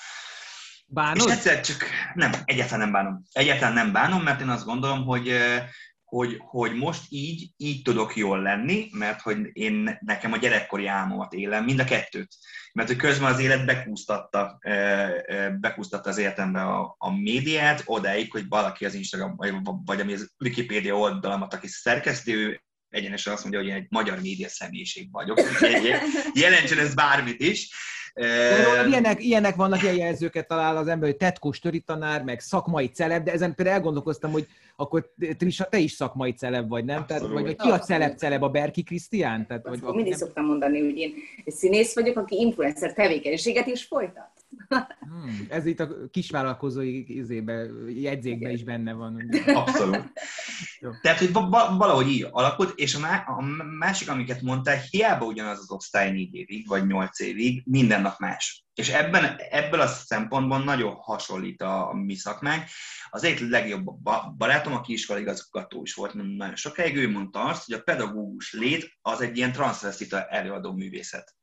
Bánod? És egyszer csak, nem, egyáltalán nem bánom. Egyáltalán nem bánom, mert én azt gondolom, hogy eh, hogy, hogy most így, így tudok jól lenni, mert hogy én nekem a gyerekkori álmomat élem, mind a kettőt. Mert hogy közben az élet bekúztatta, bekúztatta az életembe a, a médiát, odáig, hogy valaki az Instagram, vagy, vagy ami az Wikipedia oldalamat, aki szerkesztő, egyenesen azt mondja, hogy én egy magyar média személyiség vagyok. Jelentsen ez bármit is. Ilyenek, ilyenek vannak, ilyen jelzőket talál az ember, hogy tetkós tanár, meg szakmai celeb, de ezen például elgondolkoztam, hogy akkor Trisa, te is szakmai celeb vagy, nem? Tehát, vagy, vagy ki a celeb celeb, a Berki Krisztián? Tehát, vagy, mindig nem... szoktam mondani, hogy én színész vagyok, aki influencer tevékenységet is folytat. Hmm, ez itt a kisvállalkozói izébe, jegyzékben is benne van. Abszolút. Tehát, hogy valahogy így alakult, és a, má- a másik, amiket mondtál, hiába ugyanaz az osztály négy évig, vagy nyolc évig, minden nap más. És ebben, ebből a szempontból nagyon hasonlít a, a mi szakmánk. Az egyik legjobb barátom, aki iskolaigazgató is volt nagyon sokáig, ő mondta azt, hogy a pedagógus lét az egy ilyen transzvestita előadó művészet.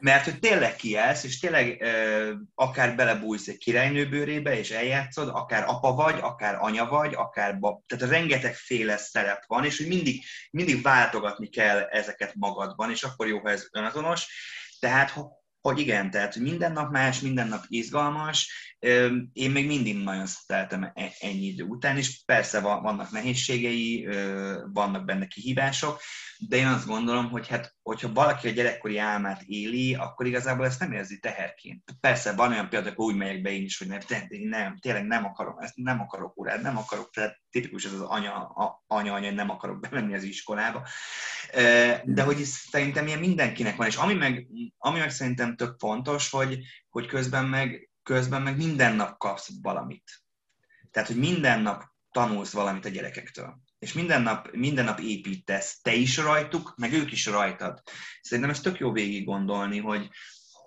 Mert hogy tényleg kiállsz, és tényleg ö, akár belebújsz egy királynő bőrébe, és eljátszod, akár apa vagy, akár anya vagy, akár bab, tehát rengeteg féle szerep van, és hogy mindig, mindig váltogatni kell ezeket magadban, és akkor jó, ha ez önazonos. Tehát hogy igen, tehát minden nap más, minden nap izgalmas. Én még mindig nagyon szeretem e-, ennyi idő után, és persze vannak nehézségei, vannak benne kihívások, de én azt gondolom, hogy hát, hogyha valaki a gyerekkori álmát éli, akkor igazából ezt nem érzi teherként. Persze van olyan példa, hogy úgy megyek be én is, hogy nem, nem tényleg nem akarom, ezt nem akarok urát, nem akarok, tehát tipikus ez az anya, a, anya, anya, nem akarok bemenni az iskolába. De hogy szerintem ilyen mindenkinek van, és ami meg, ami meg szerintem tök fontos, hogy, hogy közben meg, közben meg minden nap kapsz valamit. Tehát, hogy minden nap tanulsz valamit a gyerekektől és minden nap, minden nap építesz, te is rajtuk, meg ők is rajtad. Szerintem ez tök jó végig gondolni, hogy,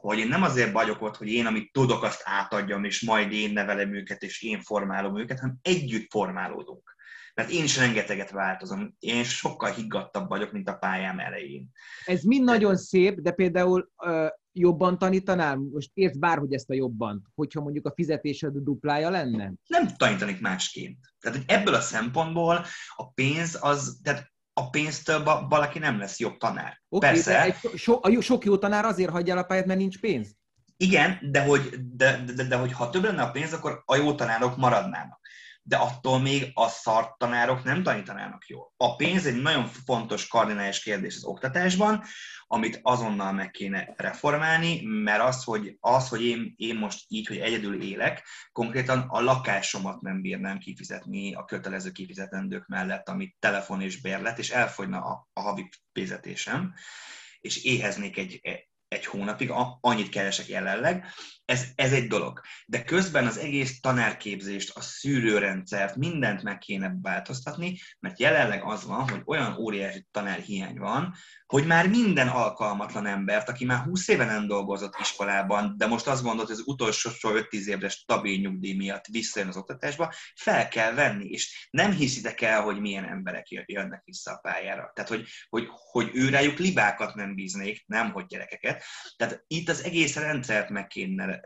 hogy én nem azért vagyok ott, hogy én, amit tudok, azt átadjam, és majd én nevelem őket, és én formálom őket, hanem együtt formálódunk. Mert én is rengeteget változom. Én sokkal higgadtabb vagyok, mint a pályám elején. Ez mind nagyon szép, de például jobban tanítanál? Most érts bárhogy ezt a jobban, hogyha mondjuk a fizetésed duplája lenne? Nem tanítanik másként. Tehát hogy ebből a szempontból a pénz az, tehát a pénztől valaki nem lesz jobb tanár. Okay, Persze. Egy, so, a sok jó tanár azért hagyja el a pályát, mert nincs pénz? Igen, de hogy, de, de, de, de hogy ha több lenne a pénz, akkor a jó tanárok maradnának. De attól még a szart tanárok nem tanítanának jól. A pénz egy nagyon fontos kardinális kérdés az oktatásban, amit azonnal meg kéne reformálni, mert az, hogy, az, hogy én, én most így, hogy egyedül élek, konkrétan a lakásomat nem bírnám kifizetni a kötelező kifizetendők mellett, amit telefon és bérlet, és elfogyna a, a havi fizetésem, és éheznék egy, egy hónapig, annyit keresek jelenleg, ez, ez egy dolog. De közben az egész tanárképzést, a szűrőrendszert, mindent meg kéne változtatni, mert jelenleg az van, hogy olyan óriási tanárhiány van, hogy már minden alkalmatlan embert, aki már 20 éve nem dolgozott iskolában, de most azt gondolt, hogy az utolsó 5-10 évre stabil nyugdíj miatt visszajön az oktatásba, fel kell venni, és nem hiszitek el, hogy milyen emberek jönnek vissza a pályára. Tehát, hogy, hogy, hogy őrájuk libákat nem bíznék, nem hogy gyerekeket. Tehát itt az egész rendszert meg kéne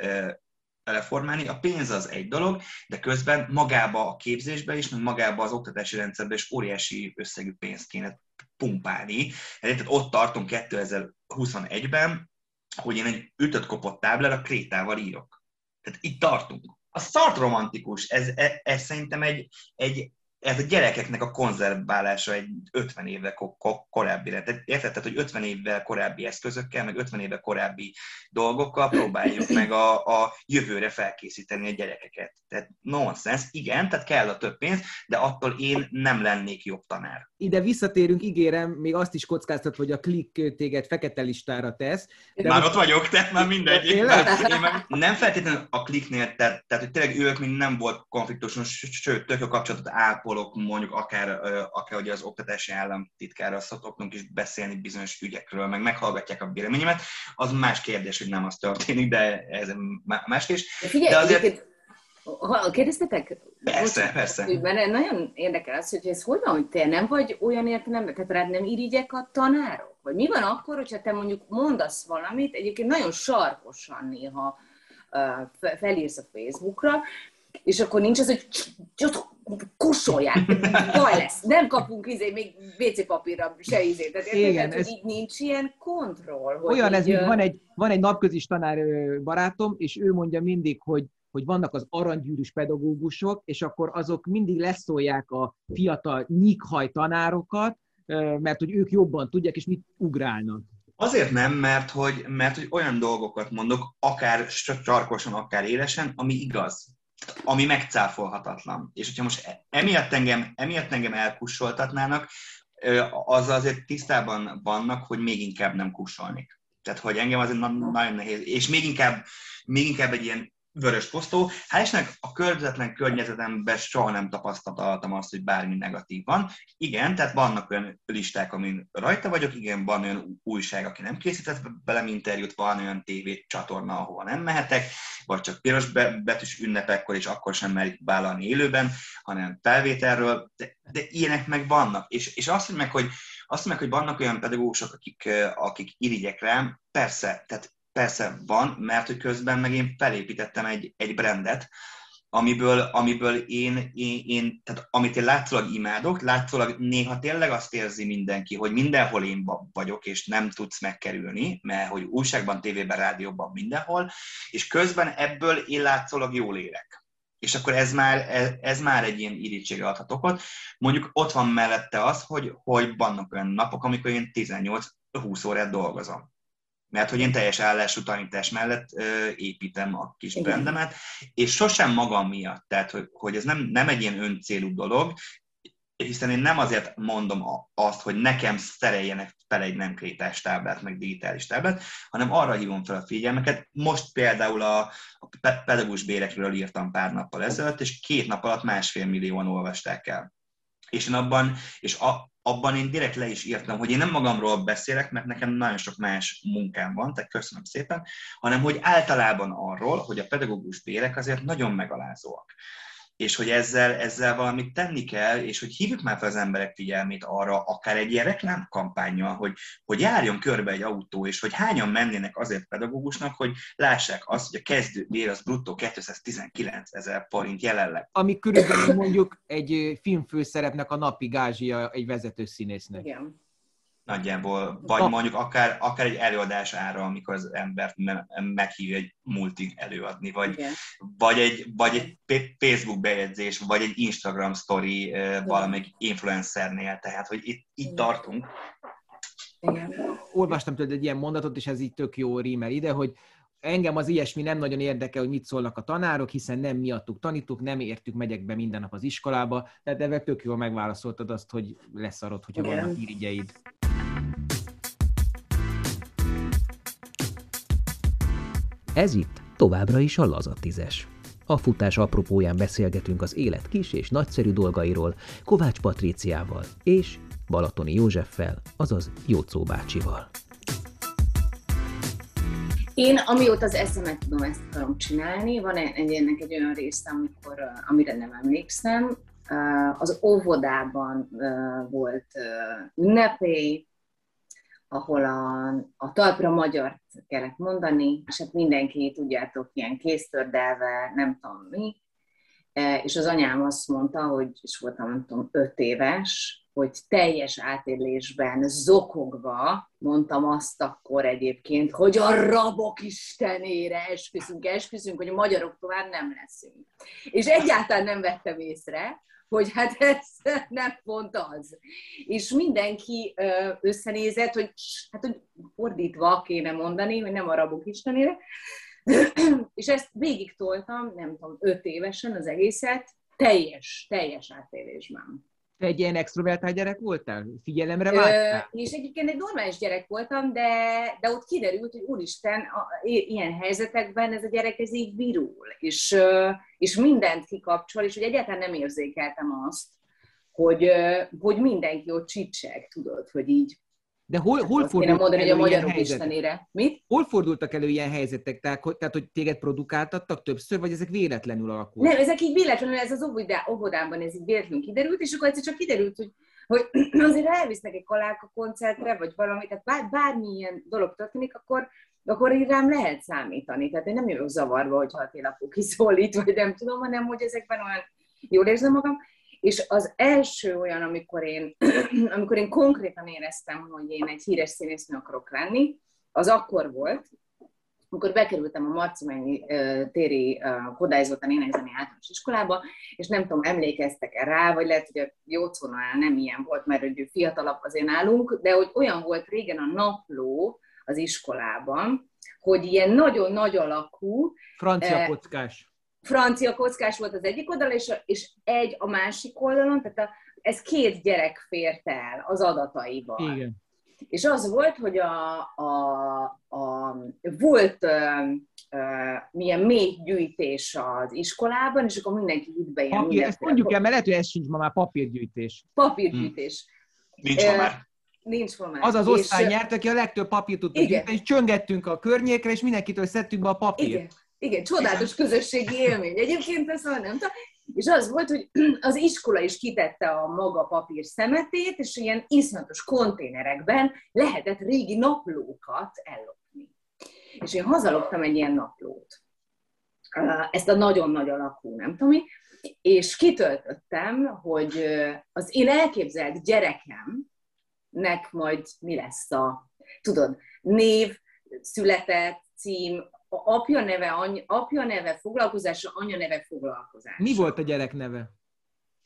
reformálni. A pénz az egy dolog, de közben magába a képzésbe is, meg magába az oktatási rendszerbe is óriási összegű pénzt kéne pumpálni. Tehát ott tartunk 2021-ben, hogy én egy ütött kopott táblára krétával írok. Tehát itt tartunk. A start romantikus, ez, ez, ez szerintem egy, egy, ez a gyerekeknek a konzerválása egy 50 évvel ko- ko- korábbi, tehát érted, tehát, hogy 50 évvel korábbi eszközökkel, meg 50 évvel korábbi dolgokkal próbáljuk meg a, a jövőre felkészíteni a gyerekeket. Tehát nonsense, igen, tehát kell a több pénz, de attól én nem lennék jobb tanár. Ide visszatérünk, ígérem, még azt is kockáztat, hogy a klik téged fekete listára tesz. De már most... ott vagyok, tehát már mindegy. Én már nem feltétlenül a kliknél, tehát, tehát hogy tényleg ők még nem volt konfliktusos, sőt, tök a kapcsolatot ápol ápolok, mondjuk akár, akár ugye az oktatási államtitkára szoktunk is beszélni bizonyos ügyekről, meg meghallgatják a véleményemet, az más kérdés, hogy nem az történik, de ez más kérdés. Figyelj, de azért... Ha kérdeztetek? Persze, Bocsánat, persze. Mert nagyon érdekel az, hogy ez hogy van, hogy te nem vagy olyan értelemben, tehát rád nem irigyek a tanárok? Vagy mi van akkor, hogyha te mondjuk mondasz valamit, egyébként nagyon sarkosan néha uh, felírsz a Facebookra, és akkor nincs az, hogy kussolják, baj lesz, nem kapunk izé, még WC papírra se izé. Tehát Igen, tehát, ez... így nincs ilyen kontroll. Hogy olyan így, ez, mint van egy, van egy napközis tanár barátom, és ő mondja mindig, hogy hogy vannak az aranygyűrűs pedagógusok, és akkor azok mindig leszólják a fiatal nyikhaj tanárokat, mert hogy ők jobban tudják, és mit ugrálnak. Azért nem, mert hogy, mert hogy olyan dolgokat mondok, akár sarkosan, akár élesen, ami igaz ami megcáfolhatatlan. És hogyha most emiatt engem, emiatt engem elkussoltatnának, az azért tisztában vannak, hogy még inkább nem kussolnék. Tehát, hogy engem azért nagyon nehéz, és még inkább, még inkább egy ilyen vörös posztó. Hál' Istennek a körzetlen környezetemben soha nem tapasztaltam azt, hogy bármi negatív van. Igen, tehát vannak olyan listák, amin rajta vagyok, igen, van olyan újság, aki nem készített velem interjút, van olyan TV csatorna, ahova nem mehetek, vagy csak piros betűs ünnepekkor, és akkor sem merik vállalni élőben, hanem felvételről, de, de ilyenek meg vannak. És, és azt meg, hogy azt meg, hogy vannak olyan pedagógusok, akik, akik irigyek rám, persze, tehát Persze van, mert hogy közben meg én felépítettem egy, egy brandet, amiből, amiből én, én, én, tehát amit én látszólag imádok, látszólag néha tényleg azt érzi mindenki, hogy mindenhol én vagyok, és nem tudsz megkerülni, mert hogy újságban, tévében, rádióban, mindenhol, és közben ebből én látszólag jól élek. És akkor ez már, ez, ez már egy ilyen irítsége adhat okot. Mondjuk ott van mellette az, hogy, hogy vannak olyan napok, amikor én 18-20 órát dolgozom mert hogy én teljes állású tanítás mellett ö, építem a kis Igen. brandemet, és sosem magam miatt, tehát hogy, hogy ez nem, nem egy ilyen öncélú dolog, hiszen én nem azért mondom azt, hogy nekem szereljenek fel egy nem krétás táblát, meg digitális táblát, hanem arra hívom fel a figyelmeket. Most például a, a pedagógus bérekről írtam pár nappal ezelőtt, és két nap alatt másfél millióan olvasták el. És én abban, és a, abban én direkt le is írtam, hogy én nem magamról beszélek, mert nekem nagyon sok más munkám van, tehát köszönöm szépen, hanem hogy általában arról, hogy a pedagógus bérek azért nagyon megalázóak és hogy ezzel, ezzel valamit tenni kell, és hogy hívjuk már fel az emberek figyelmét arra, akár egy ilyen reklámkampányjal, hogy, hogy járjon körbe egy autó, és hogy hányan mennének azért pedagógusnak, hogy lássák azt, hogy a kezdő bér az bruttó 219 ezer forint jelenleg. Ami körülbelül mondjuk egy filmfőszerepnek a napi gázsia egy vezető színésznek. Igen. Nagyjából, vagy a... mondjuk akár, akár egy előadás ára, amikor az embert meghívja egy multig előadni, vagy, vagy, egy, vagy egy Facebook bejegyzés, vagy egy Instagram story uh, valamelyik influencernél, tehát hogy itt, itt Igen. tartunk. Igen. Olvastam tőled egy ilyen mondatot, és ez így tök jó rímel ide, hogy engem az ilyesmi nem nagyon érdekel, hogy mit szólnak a tanárok, hiszen nem miattuk tanítuk, nem értük, megyek be minden nap az iskolába, tehát ebben tök jól megválaszoltad azt, hogy leszarod, hogyha Igen. vannak irigyeid. Ez itt továbbra is a Laza tízes. A futás apropóján beszélgetünk az élet kis és nagyszerű dolgairól Kovács Patríciával és Balatoni Józseffel, azaz Jócó bácsival. Én amióta az eszemet tudom, ezt akarom csinálni. Van egy, ennek egy olyan része, amikor, amire nem emlékszem. Az óvodában volt ünnepély, ahol a, a talpra magyart kellett mondani, és hát mindenki, tudjátok, ilyen kéztördelve, nem tudom mi, e, és az anyám azt mondta, hogy, és voltam, nem tudom, öt éves, hogy teljes átélésben zokogva mondtam azt akkor egyébként, hogy a rabok istenére esküszünk, esküszünk, hogy a magyarok tovább nem leszünk. És egyáltalán nem vettem észre, hogy hát ez nem pont az. És mindenki összenézett, hogy hát hogy fordítva kéne mondani, hogy nem arabok istenére. És ezt végig toltam, nem tudom, öt évesen az egészet, teljes, teljes átélésben. Te egy ilyen extrovertált gyerek voltál? Figyelemre vágytál? és egyébként egy normális gyerek voltam, de, de ott kiderült, hogy úristen, a, ilyen helyzetekben ez a gyerek ez így virul, és, és mindent kikapcsol, és hogy egyáltalán nem érzékeltem azt, hogy, hogy mindenki ott csicseg, tudod, hogy így de hol, hol fordultak mondani, elő hogy a ilyen helyzetek? Mit? Hol fordultak elő ilyen helyzetek? Tehát, hogy, tehát, hogy téged produkáltattak többször, vagy ezek véletlenül alakultak? Nem, ezek így véletlenül, ez az óvodában ez így véletlenül kiderült, és akkor egyszer csak kiderült, hogy, hogy azért elvisznek egy kaláka koncertre, vagy valami, tehát bár, bármilyen dolog történik, akkor, akkor így rám lehet számítani. Tehát én nem jövök zavarba, hogyha a télapó kiszólít, vagy nem tudom, hanem hogy ezekben olyan jól érzem magam. És az első olyan, amikor én, amikor én konkrétan éreztem, hogy én egy híres színésznő akarok lenni, az akkor volt, amikor bekerültem a Marcimányi téri Kodályzottan énekzeni általános iskolába, és nem tudom, emlékeztek-e rá, vagy lehet, hogy a Jócónál nem ilyen volt, mert hogy fiatalabb azért nálunk, de hogy olyan volt régen a napló az iskolában, hogy ilyen nagyon nagy alakú... Francia kockás francia kockás volt az egyik oldal, és, és egy a másik oldalon, tehát a, ez két gyerek fért el az adataival. Igen. És az volt, hogy a, a, a, volt ö, ö, milyen mély gyűjtés az iskolában, és akkor mindenki vitt be ilyen... Papír, ezt mondjuk el, mert lehet, hogy ez sincs ma már papírgyűjtés. Papírgyűjtés. Hmm. Nincs ma már. Nincs ma már. Az az osztály és, nyert, aki a legtöbb papírt tudta gyűjteni, és csöngettünk a környékre, és mindenkitől szedtük be a papírt. Igen. Igen, csodálatos közösségi élmény. Egyébként ezt nem tudom. És az volt, hogy az iskola is kitette a maga papír szemetét, és ilyen iszonyatos konténerekben lehetett régi naplókat ellopni. És én hazaloptam egy ilyen naplót. Ezt a nagyon nagy alakú, nem tudom és kitöltöttem, hogy az én elképzelt gyerekemnek majd mi lesz a, tudod, név, született, cím, apja neve, any, apja neve foglalkozása, anya neve foglalkozása. Mi volt a gyerek neve?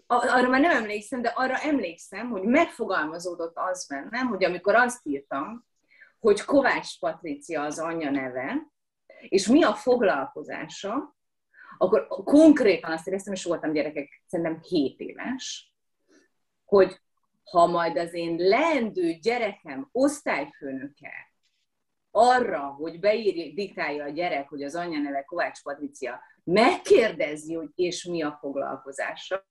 Arra már nem emlékszem, de arra emlékszem, hogy megfogalmazódott az bennem, hogy amikor azt írtam, hogy Kovács Patricia az anya neve, és mi a foglalkozása, akkor konkrétan azt éreztem, és voltam gyerekek, szerintem 7 éves, hogy ha majd az én leendő gyerekem osztályfőnöke arra, hogy beírja, diktálja a gyerek, hogy az anyja neve Kovács Patricia, megkérdezi, hogy és mi a foglalkozása,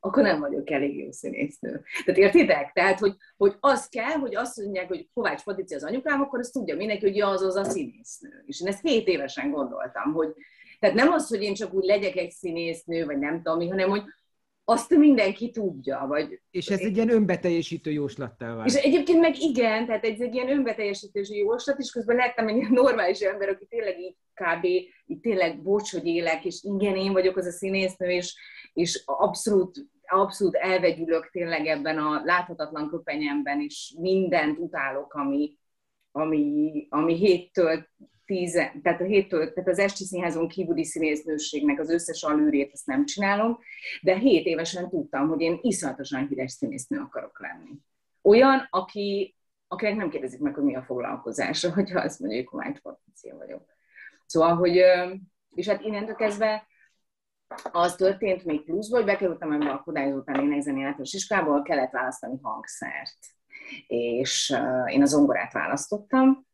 akkor nem vagyok elég jó színésznő. Tehát értitek? Tehát, hogy, hogy az kell, hogy azt mondják, hogy Kovács Patricia az anyukám, akkor azt tudja mindenki, hogy ja, az az a színésznő. És én ezt hét évesen gondoltam, hogy tehát nem az, hogy én csak úgy legyek egy színésznő, vagy nem tudom hanem hogy azt mindenki tudja. Vagy... És ez egy ilyen önbeteljesítő jóslattá vált. És egyébként meg igen, tehát ez egy ilyen önbeteljesítő jóslat, és közben lettem egy normális ember, aki tényleg így kb. így tényleg bocs, hogy élek, és igen, én vagyok az a színésznő, és, és abszolút abszolút elvegyülök tényleg ebben a láthatatlan köpenyemben is, mindent utálok, ami, ami, ami héttől tíze, tehát a héttől, tehát az esti színházon kívüli színésznőségnek az összes alűrét ezt nem csinálom, de hét évesen tudtam, hogy én iszonyatosan híres színésznő akarok lenni. Olyan, aki, akinek nem kérdezik meg, hogy mi a foglalkozása, hogyha azt mondja, hogy kormány vagyok. Szóval, hogy, és hát innentől kezdve az történt még pluszból, hogy bekerültem ebbe a Kodály után énekzeni általános iskolából, kellett választani hangszert. És uh, én az zongorát választottam,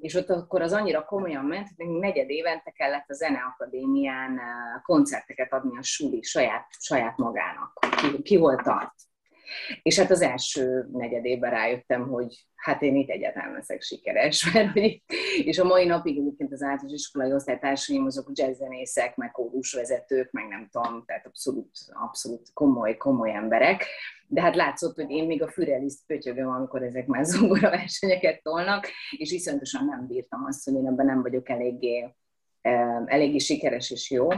és ott akkor az annyira komolyan ment, hogy negyed évente kellett a Zeneakadémián uh, koncerteket adni a suli saját, saját magának, ki, ki hol tart. És hát az első negyedében rájöttem, hogy hát én itt egyáltalán leszek sikeres, mert hogy, és a mai napig egyébként az általános iskolai osztálytársaim azok jazzzenészek, meg kórusvezetők, meg nem tudom, tehát abszolút, abszolút komoly, komoly emberek. De hát látszott, hogy én még a füreliszt pötyögöm, amikor ezek már zongora versenyeket tolnak, és iszonyatosan nem bírtam azt, hogy én ebben nem vagyok eléggé, eh, eléggé sikeres és jó.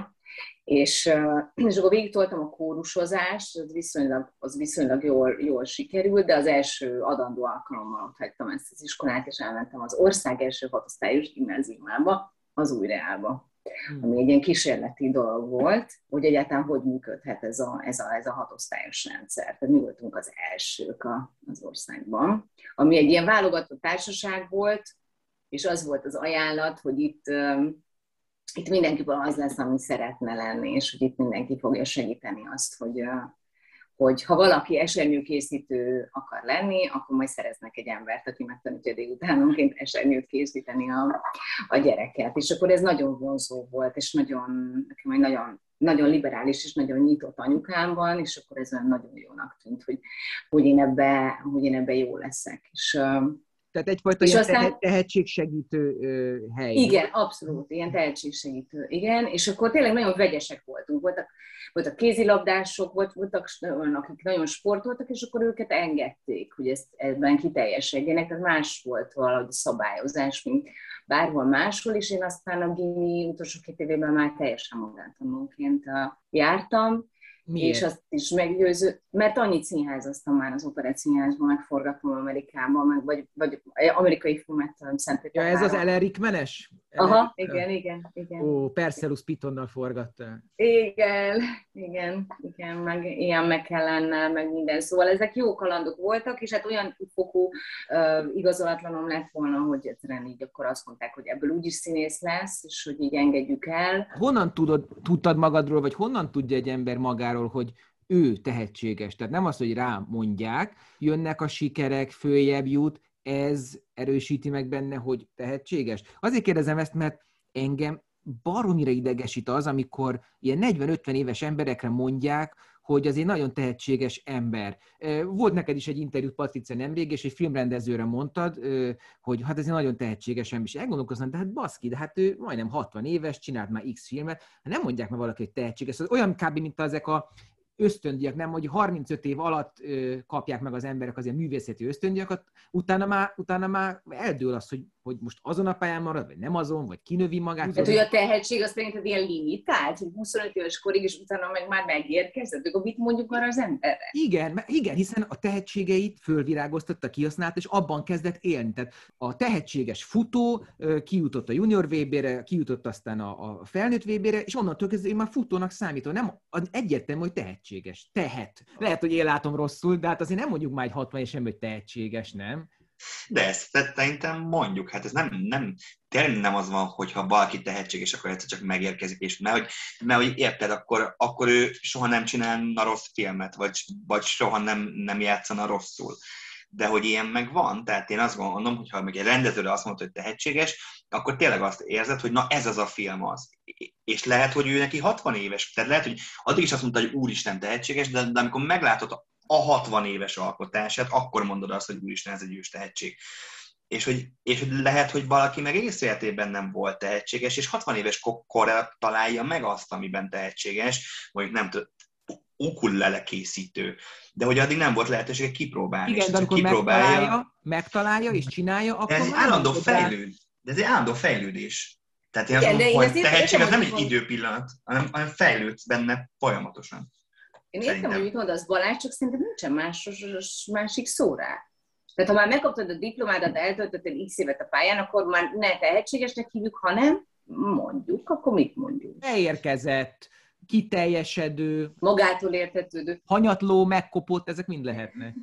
És, és akkor végig toltam a kórusozást, az viszonylag, az viszonylag jól, jól sikerült, de az első adandó alkalommal ott hagytam ezt az iskolát, és elmentem az ország első hatosztályos gimnáziumába, az újreába. Hmm. Ami egy ilyen kísérleti dolog volt, hogy egyáltalán hogy működhet ez a, ez a, ez a hatosztályos rendszer. Tehát mi voltunk az elsők a, az országban, ami egy ilyen válogatott társaság volt, és az volt az ajánlat, hogy itt itt mindenkiből az lesz, ami szeretne lenni, és hogy itt mindenki fogja segíteni azt, hogy, hogy ha valaki esernyőkészítő akar lenni, akkor majd szereznek egy embert, aki megtanítja délutánonként esernyőt készíteni a, a gyereket. És akkor ez nagyon vonzó volt, és nagyon, nekem nagyon, nagyon liberális és nagyon nyitott anyukám van, és akkor ez olyan nagyon jónak tűnt, hogy, hogy, én, ebbe, hogy én ebbe jó leszek. És, tehát egyfajta és ilyen aztán, tehetségsegítő hely. Igen, abszolút, ilyen tehetségsegítő, igen, és akkor tényleg nagyon vegyesek voltunk. Voltak, voltak kézilabdások, volt, voltak olyan, akik nagyon sportoltak, és akkor őket engedték, hogy ezt ebben kiteljesedjenek, tehát más volt valahogy szabályozás, mint bárhol máshol, és én aztán a gimi utolsó két évében már teljesen magántanulóként jártam, Miért? És azt is meggyőző, mert annyit színházaztam már az operett színházban, megforgattam Amerikában, meg, vagy, vagy amerikai filmet Szent Ja, ez az Elerik Menes? Aha, igen, igen, igen. Ó, Perseus Pitonnal forgatta. Igen, igen, igen, meg ilyen meg kellene, meg minden. Szóval ezek jó kalandok voltak, és hát olyan fokú uh, igazolatlanom lett volna, hogy egyszerűen így akkor azt mondták, hogy ebből úgyis színész lesz, és hogy így engedjük el. Honnan tudod, tudtad magadról, vagy honnan tudja egy ember magáról, hogy ő tehetséges. Tehát nem az, hogy rá mondják, jönnek a sikerek, följebb jut, ez erősíti meg benne, hogy tehetséges. Azért kérdezem ezt, mert engem baromira idegesít az, amikor ilyen 40-50 éves emberekre mondják, hogy az egy nagyon tehetséges ember. Volt neked is egy interjút Patricia nemrég, és egy filmrendezőre mondtad, hogy hát ez egy nagyon tehetséges ember, és elgondolkoztam, de hát baszki, de hát ő majdnem 60 éves, csinált már X filmet, nem mondják meg valaki, hogy tehetséges. Ez olyan kb. mint ezek a ösztöndiak, nem, hogy 35 év alatt kapják meg az emberek az ilyen művészeti ösztöndiakat, utána már, utána már eldől az, hogy, hogy most azon a pályán marad, vagy nem azon, vagy kinövi magát. Tehát, hogy a tehetség az szerinted ilyen limitált, hogy 25 éves korig, és utána meg már megérkezett, akkor mit mondjuk arra az emberre? Igen, igen, hiszen a tehetségeit fölvirágoztatta, kihasznált, és abban kezdett élni. Tehát a tehetséges futó kijutott a junior VB-re, kijutott aztán a, a felnőtt VB-re, és onnantól kezdve én már futónak számítom. Nem, egyértelmű, hogy tehetség tehetséges. Tehet. Lehet, hogy én látom rosszul, de hát azért nem mondjuk már egy 60 és hogy tehetséges, nem? De ezt szerintem mondjuk, hát ez nem, nem, tényleg nem az van, hogy ha valaki tehetséges, akkor egyszer csak megérkezik, és mert hogy, mert hogy érted, akkor, akkor ő soha nem csinálna rossz filmet, vagy, vagy soha nem, nem játszana rosszul de hogy ilyen meg van, tehát én azt gondolom, hogy ha meg egy rendezőre azt mondta, hogy tehetséges, akkor tényleg azt érzed, hogy na ez az a film az. És lehet, hogy ő neki 60 éves, tehát lehet, hogy addig is azt mondta, hogy úristen tehetséges, de, de amikor meglátod a 60 éves alkotását, akkor mondod azt, hogy úristen, ez egy ős tehetség. És hogy, és hogy lehet, hogy valaki meg egész életében nem volt tehetséges, és 60 éves korra találja meg azt, amiben tehetséges, mondjuk nem tud, ukulele készítő. De hogy addig nem volt lehetőség kipróbálni. Igen, de amikor kipróbálja, megtalálja, megtalálja és csinálja, akkor ez egy állandó fejlőd, de ez egy állandó fejlődés. Tehát én Igen, azt mondom, hogy tehetség az nem egy időpillanat, hanem, hanem fejlődsz benne folyamatosan. Én értem, hogy mit mondasz Balázs, csak szerintem nincsen más, másik szó rá. Tehát ha már megkaptad a diplomádat, eltöltöttél x évet a pályán, akkor már ne tehetségesnek hívjuk, hanem mondjuk, akkor mit mondjuk? Beérkezett, kiteljesedő, magától értetődő, hanyatló, megkopott, ezek mind lehetnek.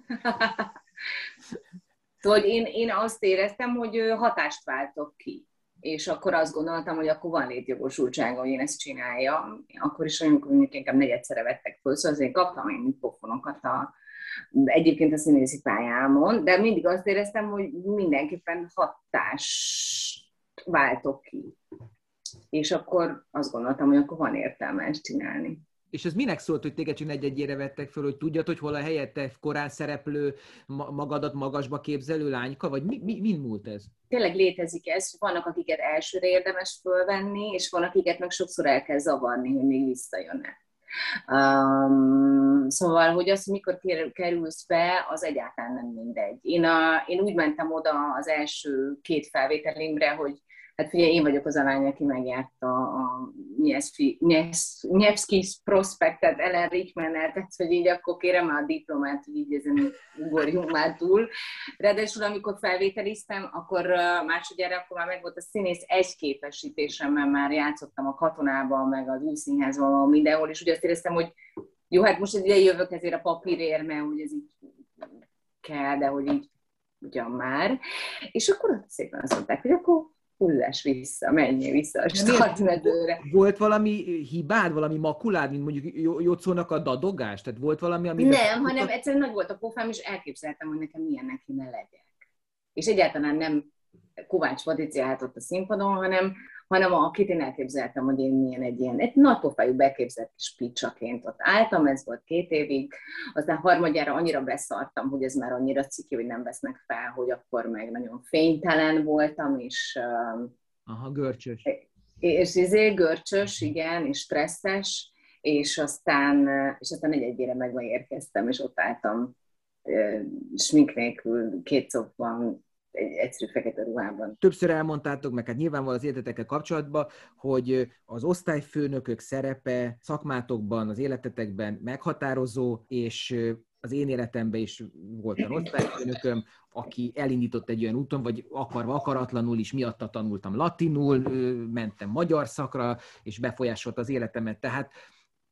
szóval én, én azt éreztem, hogy hatást váltok ki. És akkor azt gondoltam, hogy akkor van létjogosultsága, hogy én ezt csináljam. Akkor is, amikor mondjuk inkább negyedszere vettek föl, szóval azért kaptam én pofonokat a, egyébként a színészi pályámon, de mindig azt éreztem, hogy mindenképpen hatást váltok ki. És akkor azt gondoltam, hogy akkor van értelme ezt csinálni. És ez minek szólt, hogy téged csak egy-egyére vettek föl, hogy tudjad, hogy hol a helyette korán szereplő, magadat magasba képzelő lányka, vagy mi, mi, mi múlt ez? Tényleg létezik ez, vannak, akiket elsőre érdemes fölvenni, és van, akiket meg sokszor el kell zavarni, hogy még visszajönne. Um, szóval, hogy az, hogy mikor kerülsz be, az egyáltalán nem mindegy. Én, a, én úgy mentem oda az első két felvételimre, hogy Hát ugye én vagyok az a lány, aki megjárta a Nyevszki prospektet, Ellen Rickmannel, tehát hogy így akkor kérem már a diplomát, hogy így ezen ugorjunk már túl. Ráadásul amikor felvételiztem, akkor másodjára akkor már megvolt a színész egyképesítésem, mert már játszottam a katonában, meg az új színházban, mindenhol, és úgy azt éreztem, hogy jó, hát most ide jövök ezért a papírért, mert hogy ez így kell, de hogy így ugyan már. És akkor ott szépen azt mondták, hogy akkor hullás vissza, menjél vissza a startmezőre. Volt valami hibád, valami makulád, mint mondjuk Jocónak a dadogás? Tehát volt valami, ami... Nem, hanem egyszerűen nagy volt a pofám, és elképzeltem, hogy nekem milyennek kéne legyek. És egyáltalán nem Kovács Patricia ott a színpadon, hanem hanem akit én elképzeltem, hogy én milyen egy ilyen, egy nagy pofájú beképzett kis picsaként ott álltam, ez volt két évig, aztán harmadjára annyira beszartam, hogy ez már annyira ciki, hogy nem vesznek fel, hogy akkor meg nagyon fénytelen voltam, és... Aha, görcsös. És izé, görcsös, igen, és stresszes, és aztán, és aztán egy egyére meg érkeztem, és ott álltam smink nélkül, két szobban, egy egyszerű fekete ruhában. Többször elmondtátok, meg hát nyilvánvalóan az életetekkel kapcsolatban, hogy az osztályfőnökök szerepe szakmátokban, az életetekben meghatározó, és az én életemben is volt olyan osztályfőnököm, aki elindított egy olyan úton, vagy akarva, akaratlanul is miatta tanultam latinul, mentem magyar szakra, és befolyásolt az életemet. Tehát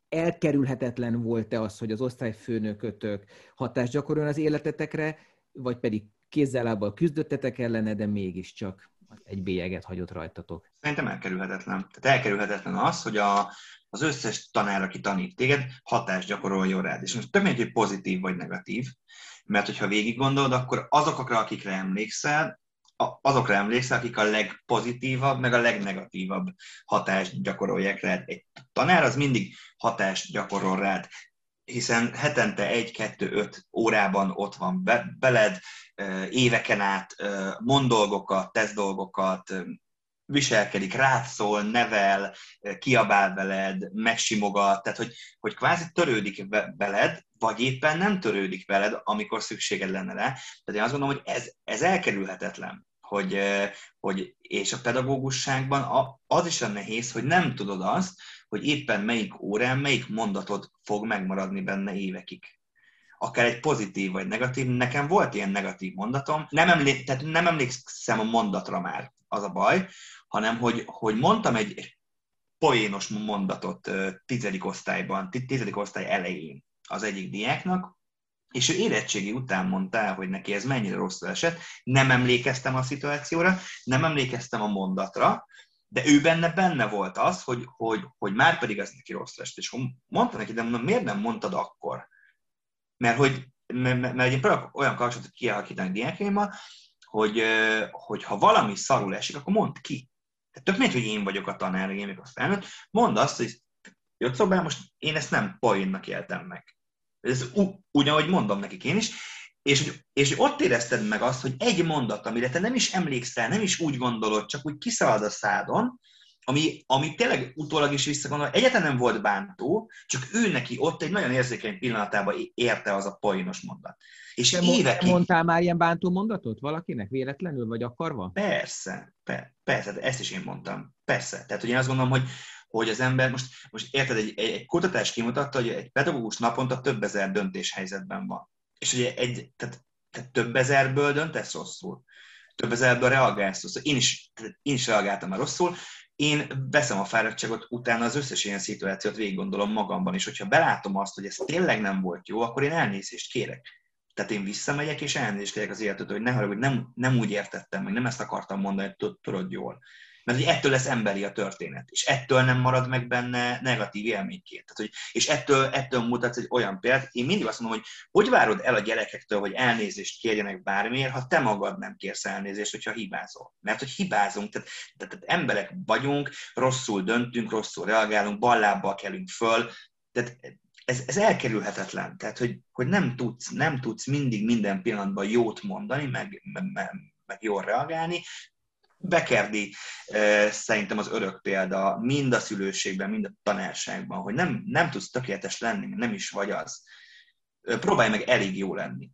elkerülhetetlen volt-e az, hogy az osztályfőnökötök hatást gyakoroljon az életetekre, vagy pedig kézzel-lábbal küzdöttetek ellene, de mégiscsak egy bélyeget hagyott rajtatok. Szerintem elkerülhetetlen. Tehát elkerülhetetlen az, hogy a, az összes tanár, aki tanít téged, hatást gyakoroljon rád. És most több hogy pozitív vagy negatív, mert hogyha végig gondolod, akkor azokra, akikre emlékszel, azokra emlékszel, akik a legpozitívabb, meg a legnegatívabb hatást gyakorolják rád. Egy tanár az mindig hatást gyakorol rád hiszen hetente egy-kettő-öt órában ott van be, beled, éveken át mond dolgokat, tesz dolgokat, viselkedik, rád nevel, kiabál veled, megsimogat, tehát hogy, hogy kvázi törődik veled, vagy éppen nem törődik veled, amikor szükséged lenne rá. Tehát én azt gondolom, hogy ez, ez elkerülhetetlen. Hogy, hogy, és a pedagógusságban az is a nehéz, hogy nem tudod azt, hogy éppen melyik órán, melyik mondatod fog megmaradni benne évekig. Akár egy pozitív vagy negatív. Nekem volt ilyen negatív mondatom. Nem, emlé- tehát nem emlékszem a mondatra már, az a baj, hanem hogy, hogy mondtam egy, poénos mondatot tizedik osztályban, tizedik osztály elején az egyik diáknak, és ő érettségi után mondta hogy neki ez mennyire rosszul esett, nem emlékeztem a szituációra, nem emlékeztem a mondatra, de ő benne benne volt az, hogy, hogy, hogy már pedig az neki rossz est. És mondta neki, de mondom, miért nem mondtad akkor? Mert hogy mert, mert én próbálok olyan kapcsolatot kialakítani diákjaimmal, hogy, hogy ha valami szarul esik, akkor mondd ki. Tehát tök mindegy, hogy én vagyok a tanár, én vagyok a felnőtt, mondd azt, hogy jött szobán, most én ezt nem poénnak éltem meg. Ez ugyanúgy mondom nekik én is, és, és ott érezted meg azt, hogy egy mondat, amire te nem is emlékszel, nem is úgy gondolod, csak úgy kiszalad a szádon, ami, ami tényleg utólag is visszagondol, egyáltalán nem volt bántó, csak ő neki ott egy nagyon érzékeny pillanatában érte az a poénos mondat. És Te évekig... mondtál már ilyen bántó mondatot valakinek, véletlenül, vagy akarva? Persze, per, persze, de ezt is én mondtam. Persze. Tehát, hogy én azt gondolom, hogy, hogy az ember, most, most érted, egy, egy, egy kutatás kimutatta, hogy egy pedagógus naponta több ezer döntéshelyzetben van. És ugye egy, tehát, tehát több ezerből döntesz rosszul. Több ezerből reagálsz rosszul. Én is, én is reagáltam már rosszul, én veszem a fáradtságot, utána az összes ilyen szituációt végig gondolom magamban, és hogyha belátom azt, hogy ez tényleg nem volt jó, akkor én elnézést kérek. Tehát én visszamegyek, és elnézést kérek az életet, hogy ne haragudj, nem, nem úgy értettem meg, nem ezt akartam mondani, hogy tudod jól. Mert hogy ettől lesz emberi a történet, és ettől nem marad meg benne negatív élményként. Tehát, hogy, és ettől, ettől mutatsz egy olyan példát. Én mindig azt mondom, hogy hogy várod el a gyerekektől, hogy elnézést kérjenek bármiért, ha te magad nem kérsz elnézést, hogyha hibázol. Mert hogy hibázunk, tehát, tehát, tehát emberek vagyunk, rosszul döntünk, rosszul reagálunk, ballábbal kelünk föl, tehát ez, ez elkerülhetetlen. Tehát, hogy, hogy nem, tudsz, nem tudsz mindig minden pillanatban jót mondani, meg, meg, meg, jól reagálni, Bekerdi szerintem az örök példa mind a szülőségben, mind a tanárságban, hogy nem, nem tudsz tökéletes lenni, nem is vagy az. Próbálj meg elég jó lenni.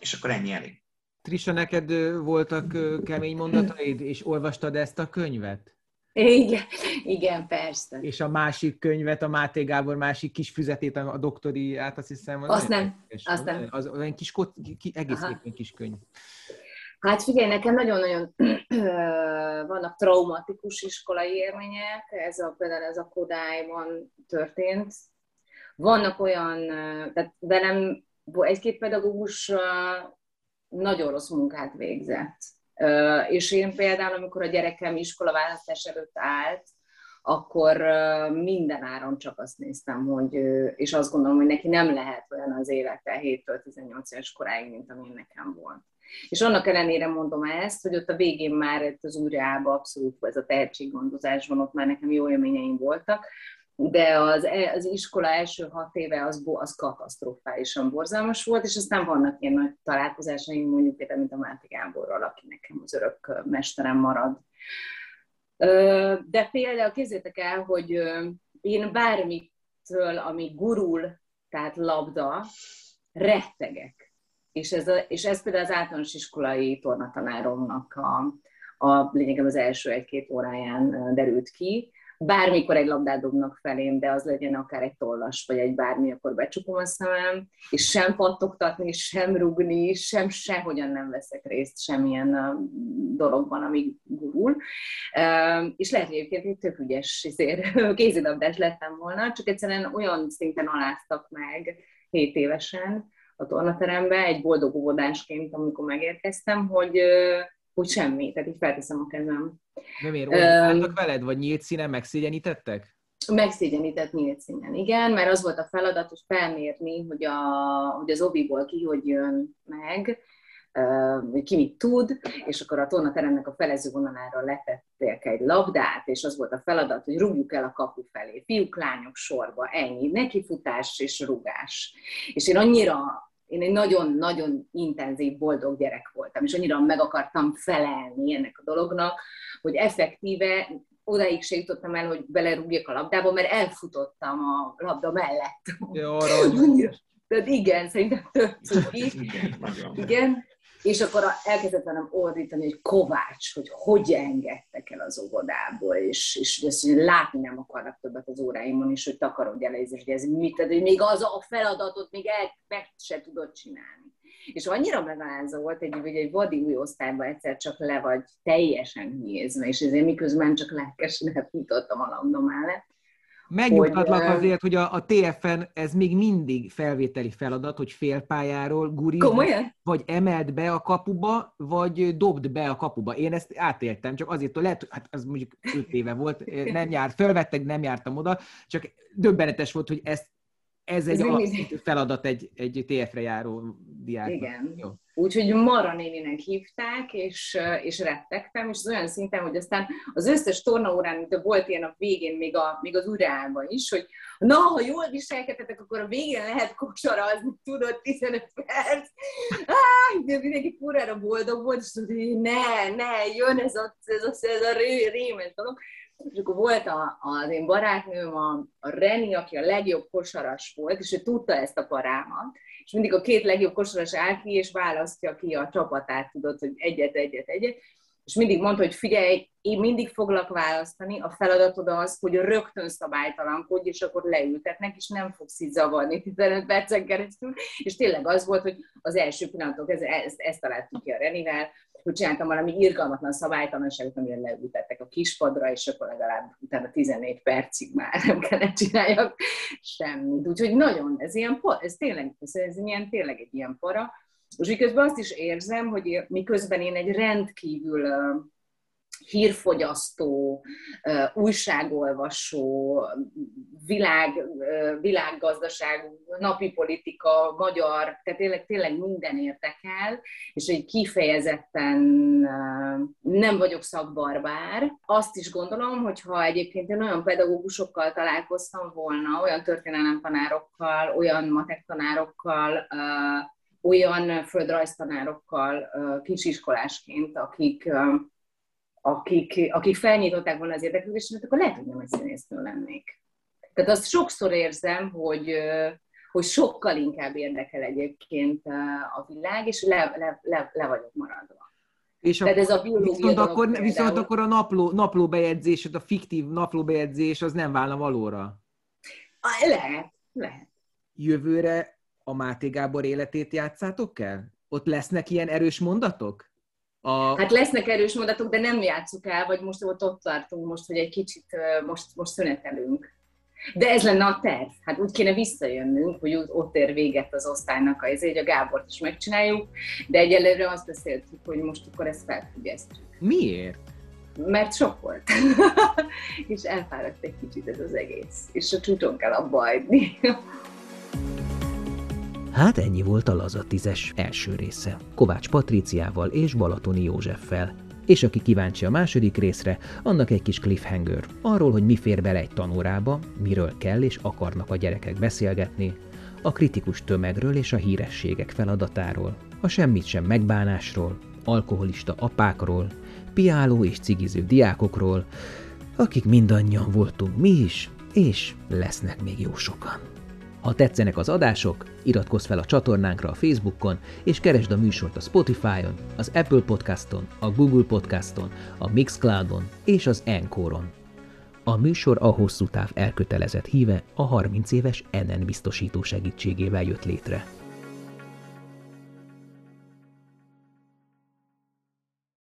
És akkor ennyi elég. Trisa, neked voltak kemény mondataid, és olvastad ezt a könyvet? Igen, igen, persze. És a másik könyvet, a Máté Gábor másik kis füzetét, a doktori át, azt hiszem. Az azt nem, azt nem. Az olyan kis, ki, egész kis könyv. Hát figyelj, nekem nagyon-nagyon vannak traumatikus iskolai élmények, ez a, például ez a Kodályban történt. Vannak olyan, tehát velem egy-két pedagógus nagyon rossz munkát végzett. És én például, amikor a gyerekem iskolaválasztás előtt állt, akkor minden áron csak azt néztem, hogy, és azt gondolom, hogy neki nem lehet olyan az élete 7-től 18 éves koráig, mint ami nekem volt. És annak ellenére mondom ezt, hogy ott a végén már az újraába abszolút ez a tehetséggondozás van, ott már nekem jó élményeim voltak, de az, e, az iskola első hat éve az, az katasztrofálisan borzalmas volt, és aztán vannak ilyen nagy találkozásaim, mondjuk például, mint a Máté Gáborral, aki nekem az örök mesterem marad. De például képzétek el, hogy én bármitől, ami gurul, tehát labda, rettegek és ez, a, és ez például az általános iskolai tornatanáromnak a, a lényegem az első egy-két óráján derült ki. Bármikor egy labdát dobnak felém, de az legyen akár egy tollas, vagy egy bármi, akkor becsukom a szemem, és sem pattogtatni, sem rugni, sem sehogyan nem veszek részt semmilyen dologban, ami gurul. És lehet, hogy egyébként egy tök ügyes kézilabdás lettem volna, csak egyszerűen olyan szinten aláztak meg 7 évesen, a tornaterembe, egy boldog óvodásként, amikor megérkeztem, hogy, hogy semmi, tehát így felteszem a kezem. De miért? Oldottak veled, vagy nyílt színen megszégyenítettek? Megszégyenített nyílt színen, igen, mert az volt a feladat, hogy felmérni, hogy, a, hogy az obiból ki hogy jön meg, hogy ki mit tud, és akkor a tornateremnek a felező vonalára letették egy labdát, és az volt a feladat, hogy rúgjuk el a kapu felé. Fiúk, lányok sorba, ennyi. Nekifutás és rugás. És én annyira én egy nagyon-nagyon intenzív, boldog gyerek voltam, és annyira meg akartam felelni ennek a dolognak, hogy effektíve odaig se jutottam el, hogy belerúgjak a labdába, mert elfutottam a labda mellett. Jó, Tehát igen, szerintem több Igen, igen, és akkor elkezdett velem ordítani, hogy Kovács, hogy hogy engedtek el az óvodából, és, és ezt, hogy látni nem akarnak többet az óráimon, és hogy takarodj el, és hogy ez mit, tehát, hogy még az a feladatot még el, meg se tudod csinálni. És annyira megalázó volt, egy, hogy egy vadi új osztályban egyszer csak le vagy teljesen hülyézve, és ezért miközben csak lelkesen nyitottam a labda mellett, Megnyugtatlak hogy, azért, hogy a, a TFN ez még mindig felvételi feladat, hogy félpályáról guri, vagy emeld be a kapuba, vagy dobd be a kapuba. Én ezt átéltem, csak azért, hogy lehet, hát az mondjuk 5 éve volt, nem járt, felvettek, nem jártam oda, csak döbbenetes volt, hogy ezt ez egy alapvető feladat egy, egy TF-re járó diáknak. Igen. Jó. Úgyhogy Mara néninek hívták, és, és rettegtem, és az olyan szinten, hogy aztán az összes tornaórán, de volt ilyen a végén, még, a, még az ureában is, hogy na, ha jól viselkedtetek, akkor a végén lehet kosarazni, tudod, 15 perc. Áh, de mindenki furára boldog volt, és tudod, hogy ne, ne, jön ez a, ez a, ez a ré, rémes dolog és akkor volt a, az én barátnőm, a, a Reni, aki a legjobb kosaras volt, és ő tudta ezt a parámat, és mindig a két legjobb kosaras áll ki, és választja ki a csapatát, tudod, hogy egyet, egyet, egyet, és mindig mondta, hogy figyelj, én mindig foglak választani, a feladatod az, hogy rögtön szabálytalankodj, és akkor leültetnek, és nem fogsz így zavarni 15 percen keresztül, és tényleg az volt, hogy az első pillanatok, ezt, ezt, ezt találtuk ki a Renivel, hogy csináltam valami irgalmatlan szabálytalanságot, amire leültettek a kispadra, és akkor legalább utána 14 percig már nem kellett csináljak semmit. Úgyhogy nagyon, ez ilyen, ez tényleg, ez, ez ilyen, tényleg egy ilyen para. És miközben azt is érzem, hogy miközben én egy rendkívül hírfogyasztó, újságolvasó, világ, világgazdaság, napi politika, magyar, tehát tényleg, tényleg minden érdekel, és egy kifejezetten nem vagyok szakbarbár. Azt is gondolom, hogy ha egyébként én olyan pedagógusokkal találkoztam volna, olyan történelemtanárokkal, olyan matek tanárokkal, olyan földrajztanárokkal kisiskolásként, akik akik, akik felnyitották volna az érdeklődésemet, akkor lehet, hogy nem egy színésznő lennék. Tehát azt sokszor érzem, hogy, hogy sokkal inkább érdekel egyébként a világ, és le, le, le, le vagyok maradva. És Tehát akkor, ez a viszont, akkor, viszont akkor a napló, naplóbejegyzés, a fiktív naplóbejegyzés az nem válna valóra? Lehet, lehet. Jövőre a Máté Gábor életét játszátok kell? Ott lesznek ilyen erős mondatok? A... Hát lesznek erős mondatok, de nem játsszuk el, vagy most ott, ott tartunk most, hogy egy kicsit most, most szünetelünk. De ez lenne a terv. Hát úgy kéne visszajönnünk, hogy ott ér véget az osztálynak, az hogy a Gábort is megcsináljuk, de egyelőre azt beszéltük, hogy most akkor ezt felfüggesztjük. Miért? Mert sok volt. és elfáradt egy kicsit ez az egész. És a csúcson kell abba hagyni. Hát ennyi volt a Laza tízes első része. Kovács Patriciával és Balatoni Józseffel. És aki kíváncsi a második részre, annak egy kis cliffhanger. Arról, hogy mi fér bele egy tanórába, miről kell és akarnak a gyerekek beszélgetni, a kritikus tömegről és a hírességek feladatáról, a semmit sem megbánásról, alkoholista apákról, piáló és cigiző diákokról, akik mindannyian voltunk mi is, és lesznek még jó sokan. Ha tetszenek az adások, iratkozz fel a csatornánkra a Facebookon, és keresd a műsort a Spotify-on, az Apple Podcaston, a Google Podcaston, a Mixcloudon és az Encore-on. A műsor a hosszú táv elkötelezett híve a 30 éves NN biztosító segítségével jött létre.